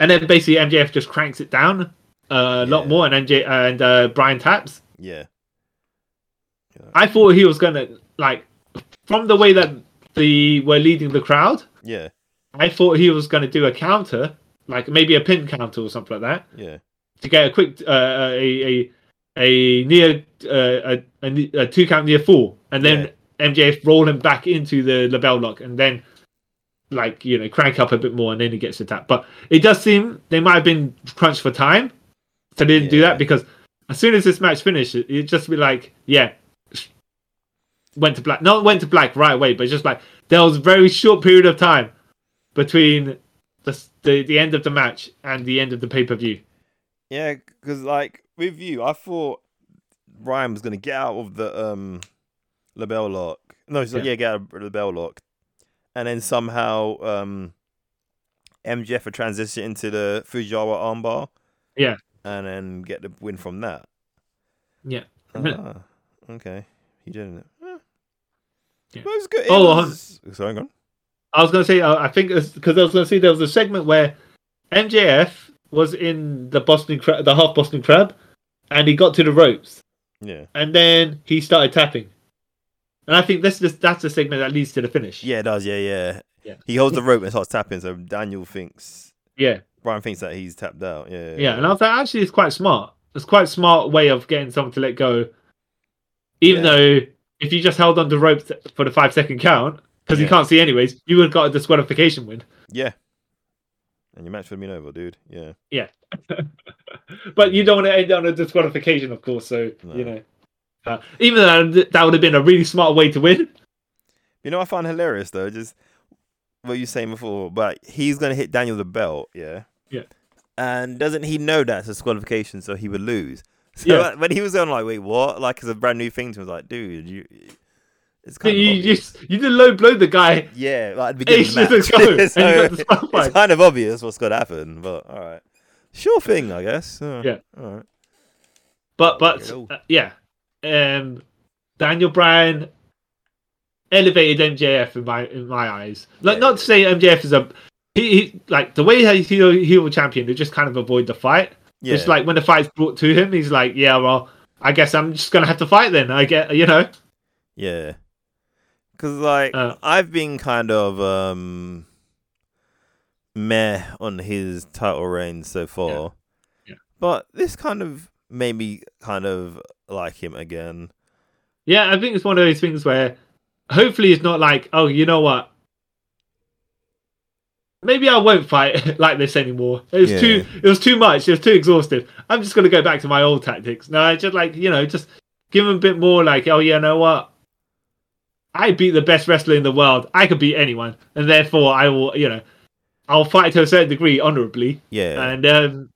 And then basically MJF just cranks it down uh, a lot more, and MJ and uh, Bryan taps. yeah. Yeah. I thought he was gonna like from the way that the were leading the crowd. Yeah, I thought he was gonna do a counter, like maybe a pin counter or something like that, yeah, to get a quick uh, a a a near uh, a, a, a two count near four, and then MJF roll him back into the LeBell Lock, and then like you know crank up a bit more, and then he gets the tap. But it does seem they might have been crunched for time, so they didn't do that because as soon as this match finished, it it'd just be like yeah. Went to black, not went to black right away, but just like there was a very short period of time between the the, the end of the match and the end of the pay per view. yeah. Because like with you, I thought Bryan was gonna get out of the um LeBell Lock. No, he's like, Yeah. yeah, get out of the bell lock, and then somehow um MJF would transition into the Fujiwara armbar. Yeah. and then get the win from that. Yeah. Ah, okay, he didn't. it. Eh. Yeah. But it was good. It Oh, was... sorry, go on. I was gonna say, uh, I think because I was gonna say there was a segment where MJF was in the Boston, Cra- the half Boston Crab, and he got to the ropes, Yeah, and then he started tapping, and I think this, this that's the segment that leads to the finish. yeah, it does. Yeah, yeah. Yeah. He holds the rope and starts tapping. So Daniel thinks yeah, Bryan thinks that he's tapped out. Yeah, yeah. And I was like, actually, it's quite smart. It's quite a smart way of getting someone to let go, even Yeah. though if you just held on the rope for the five second count because you Yeah. can't see anyways, you would have got a disqualification win. yeah. And your match would have been over, dude. Yeah. Yeah, but you don't want to end on a disqualification, of course. So No. you know, uh, even though that would have been a really smart way to win. you know what I find hilarious though, just what you were saying before. But he's gonna hit Daniel the belt. Yeah. Yeah. And doesn't he know that's a disqualification, so he would lose? So Yeah. when he was on, like, wait, what? Like, it's a brand new thing to him. I was like, dude, you. It's You kind of you just you did low blow the guy. Yeah, like at the beginning of the match. So disqualified. it's kind of obvious what's going to happen, but all right. Sure thing, I guess. Uh, Yeah. All right. But but uh, yeah, um, Daniel Bryan elevated MJF in my in my eyes. Like Yeah. not to say MJF is a he, he like the way he's heel, heel champion to just kind of avoid the fight. Yeah. It's like when the fight's brought to him, he's like, yeah, well, I guess I'm just gonna have to fight then. I get, you know. Yeah. Cause like Uh. I've been kind of um meh on his title reign so far. Yeah. But this kind of made me kind of like him again. Yeah, I think it's one of those things where hopefully it's not like, oh, you know what? Maybe I won't fight like this anymore. It was Yeah. too it was too much, it was too exhaustive. I'm just gonna go back to my old tactics. No, I just like, you know, just give him a bit more like, oh yeah, know what? I beat the best wrestler in the world. I could beat anyone. And therefore I will, you know, I'll fight to a certain degree honorably. Yeah. And um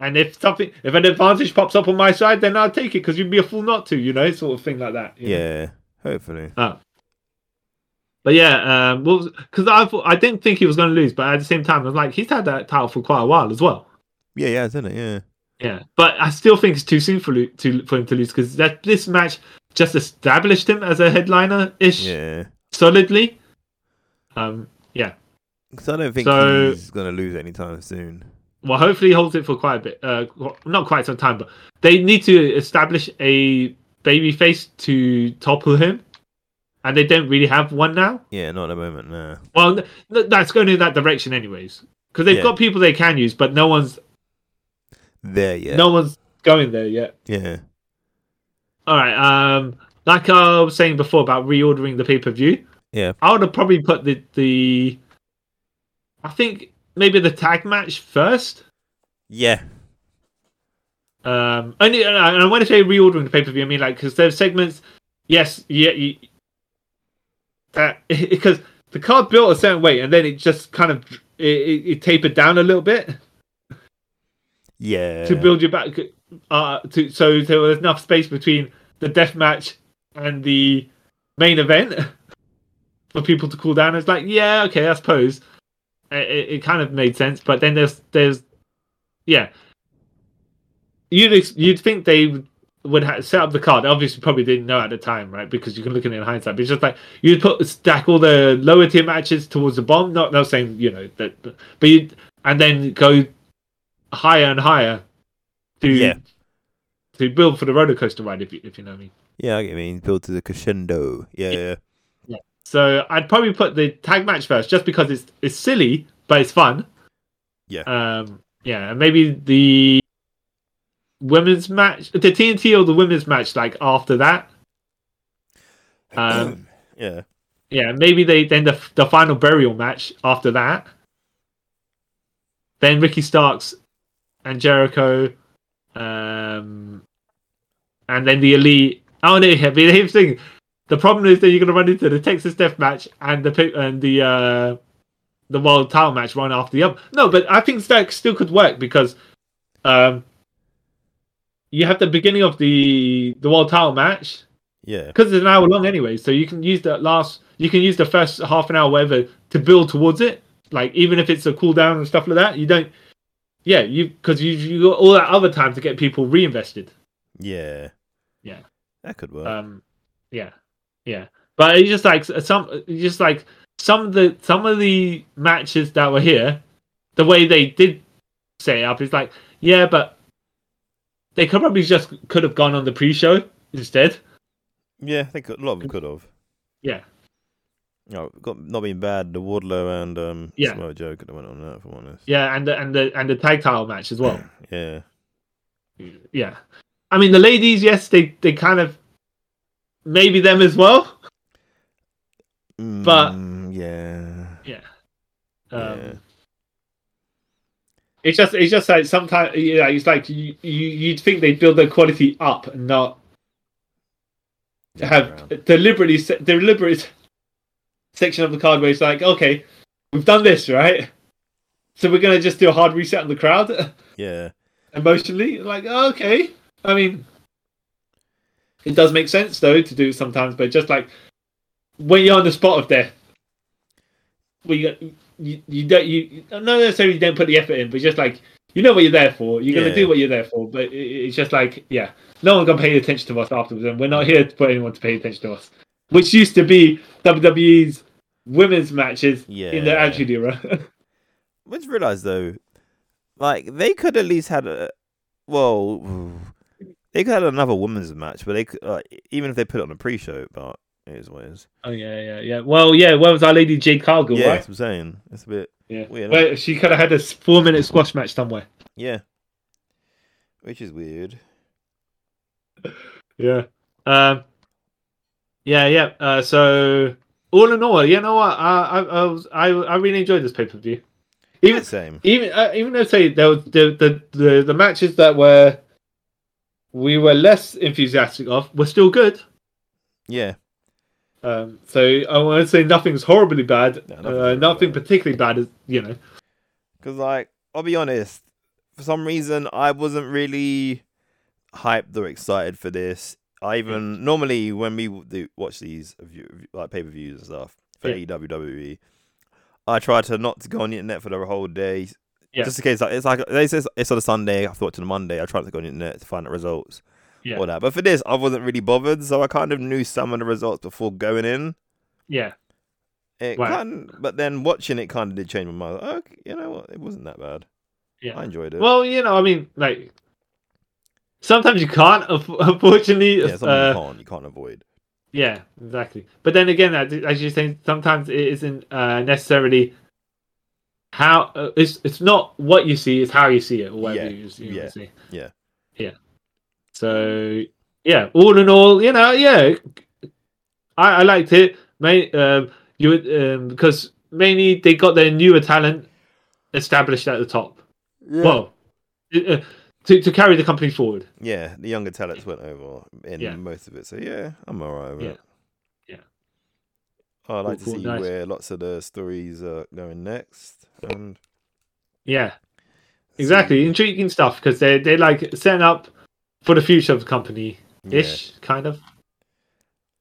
and if something if an advantage pops up on my side, then I'll take it because you'd be a fool not to, you know, sort of thing like that. you know? yeah. Hopefully. But yeah, um, well, because I thought I didn't think he was going to lose, but at the same time, I was like, he's had that title for quite a while as well. Yeah, yeah, isn't it? Yeah. Yeah, but I still think it's too soon for to for him to lose because that this match just established him as a headliner ish Yeah. solidly. Um, yeah. Because I don't think So- he's gonna lose anytime soon. Well, hopefully he holds it for quite a bit. Uh, not quite some time, but they need to establish a baby face to topple him, and they don't really have one now. Yeah, not at the moment, no. Well, th- th- that's going in that direction, anyways, because they've Yeah. got people they can use, but no one's There yet. no one's going there yet. Yeah. All right. Um, like I was saying before about reordering the pay per view, Yeah. I would have probably put the the. I think maybe the tag match first. Yeah. Um, only and I and when I say reordering the pay per view, I mean like because there's segments. Yes, yeah, you, that because the card built a certain way, and then it just kind of it, it, it tapered down a little bit. Yeah. to build you back uh to so there was enough space between the death match and the main event for people to cool down it's like yeah okay i suppose it, it, kind of made sense but then there's there's yeah you'd ex- you'd think they would- would ha- set up the card obviously probably didn't know at the time right because you can look at it in hindsight but it's just like you'd put stack all the lower tier matches towards the bomb not not saying you know that but you and then go higher and higher to Yeah. to build for the roller coaster ride if you, if you know what I mean. Yeah, I get what you mean. Build to the crescendo. Yeah, yeah. So I'd probably put the tag match first just because it's it's silly but it's fun. Yeah. Um yeah, maybe the women's match the TNT or the women's match like after that. Um yeah. yeah, maybe they then the the final burial match after that. Then Ricky Starks and Jericho, um, and then the Elite. Oh no, yeah, but here's the thing. The problem is that you're gonna run into the Texas Death Match and the and the uh, the World Title match one after the other. No, but I think that still could work because um, you have the beginning of the the World Title match Yeah. because it's an hour long anyway, so you can use that last, you can use the first half an hour, whatever, to build towards it. Like even if it's a cooldown and stuff like that, you don't. Yeah, you because you you got all that other time to get people reinvested. Yeah. Yeah. That could work. Um, yeah, yeah, but it's just like some, just like some of the some of the matches that were here, the way they did set it up is like, yeah, but they could probably just could have gone on the pre-show instead. yeah, I think a lot of them could have. Yeah. No, got not being bad. The Wardlow and um, Yeah. Samoa Joe could have went on that. If I'm honest. Yeah, and the and the and the tag title match as well. Yeah. yeah. I mean, the ladies, yes, they they kind of maybe them as well. But- Mm, yeah. Yeah. Um, Yeah. It's just it's just like sometimes yeah, it's like you, you you'd think they'd build their quality up and not have Around. deliberately se- deliberate section of the card where it's like okay, we've done this right, so we're gonna just do a hard reset on the crowd Yeah. emotionally. Like okay, I mean, it does make sense though to do sometimes, but just like when you're on the spot of death, we got you, you don't you not necessarily you don't put the effort in, but just like you know what you're there for. You're gonna Yeah. do what you're there for, but it, it's just like yeah, no one's gonna pay attention to us afterwards, and we're not here to put anyone to pay attention to us, which used to be WWE's women's matches yeah. in the. Attitude Era. I just realized though, like they could at least had a well, they could have had another women's match, but they could uh, even if they put it on a pre-show. But it is what it is. Oh yeah, yeah, yeah. Well, yeah. Where was our lady Jade Cargill? yeah, right? that's what I'm saying. It's a bit Yeah. weird. Well, she could have had a four minute squash match somewhere. yeah, which is weird. Yeah. Um. Yeah, yeah. Uh, so all in all, you know what? I I I, was, I, I really enjoyed this pay per view. Even Same. even uh, even though say there was the, the the the matches that were we were less enthusiastic of were still good. Yeah, Um, so I want to say nothing's horribly bad. No, nothing's uh, horribly nothing bad. particularly bad, is you know. because like I'll be honest, for some reason I wasn't really hyped or excited for this. I even normally when we do watch these like pay per views and stuff for Yeah. AEW WWE, I try to not to go on the internet for the whole day. Yeah. Just in case, like it's like they say it's on a Sunday. I thought to the Monday. I tried to go on the internet to find the results. Yeah. All that, but for this, I wasn't really bothered, so I kind of knew some of the results before going in. Yeah, It Right. kind, but then watching it kind of did change my mind. Like, okay, you know what? It wasn't that bad. yeah. I enjoyed it. Well, you know, I mean, like sometimes you can't, unfortunately. yeah, something uh, you can't you can't avoid. Yeah, exactly. But then again, as as you're saying, sometimes it isn't uh, necessarily how uh, it's it's not what you see, it's how you see it, or whatever Yeah, you, you yeah, see. yeah. yeah. So yeah, all in all, you know, yeah, I, I liked it. Main, um, you um, because mainly they got their newer talent established at the top. Yeah. Well, uh, to to carry the company forward. Yeah, the younger talents went over in Yeah. most of it. So yeah, I'm alright with Yeah. it. Yeah. I'd like Cool, to cool, see nice. where lots of the stories are going next. And Yeah. Exactly, intriguing stuff because they they like setting up for the future of the company yeah, ish, kind of.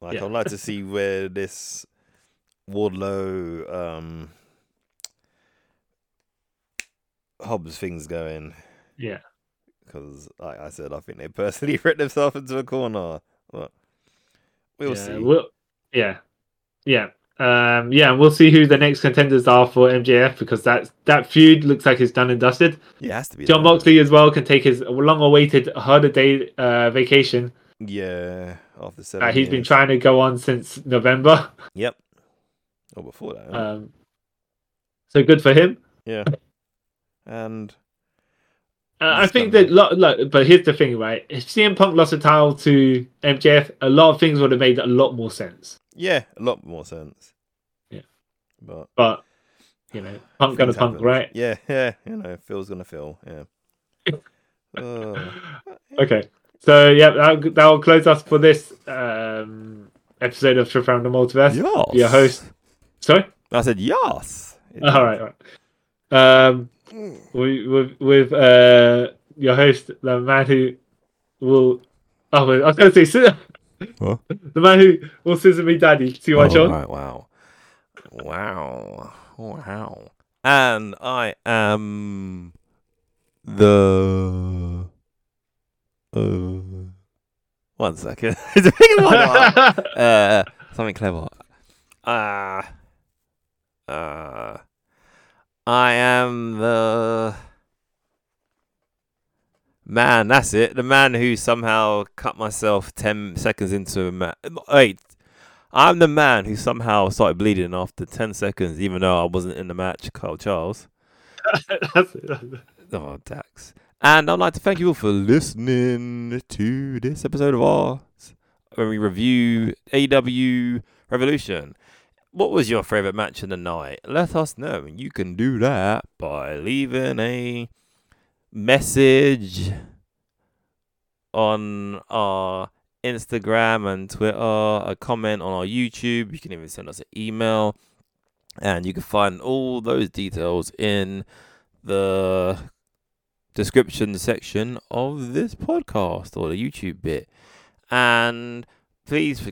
like yeah. I'd like to see where this Wardlow um Hobbs thing's going. Yeah, Because, like I said, I think they personally writ themselves into a corner. But we'll yeah, see. We'll, yeah, yeah, um, yeah. and We'll see who the next contenders are for MJF because that that feud looks like it's done and dusted. yeah, has to be. Jon. Moxley as well can take his long-awaited holiday uh, vacation Yeah, after seven that he's been trying to go on since November. Yep. Oh, before that. huh? Um, so good for him. yeah. And Uh, I think that, lo- look, but here's the thing, right? If CM Punk lost the title to MJF, a lot of things would have made a lot more sense. Yeah, a lot more sense. Yeah. But But you know, Punk gonna things Punk, happen. right? Yeah, yeah. You know, Phil's gonna Phil. Yeah. Uh, Okay, so yeah, that that will close us for this um, episode of Trip Around the Multiverse. yes. Your host. Sorry. I said yes. All right. all right. Um, we, with with uh your host, the man who will. Oh, I was gonna say scissor- What? the man who will scissor me, daddy. See my Oh, Sean? right, wow. Wow. Wow. And I am the uh one second. it's a big one. uh something clever. Uh uh I am the man, that's it. The man who somehow cut myself ten seconds into a match. wait. I'm the man who somehow started bleeding after ten seconds, even though I wasn't in the match, Carl Charles. Oh, Dax. And I'd like to thank you all for listening to this episode of ours when we review AEW Revolution. What was your favorite match of the night? Let us know. And you can do that by leaving a message on our Instagram and Twitter, a comment on our YouTube. You can even send us an email. And you can find all those details in the description section of this podcast or the YouTube bit. And please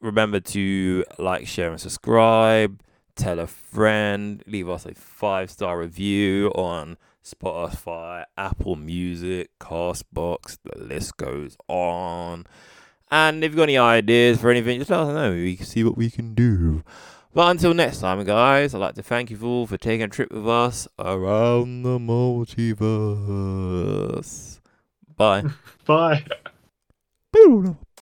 remember to like, share, and subscribe. Tell a friend. Leave us a five star review on Spotify, Apple Music, Castbox, the list goes on. And if you've got any ideas for anything, just let us know. We can see what we can do. But until next time, guys, I'd like to thank you all for taking a trip with us around the multiverse. Bye. Bye.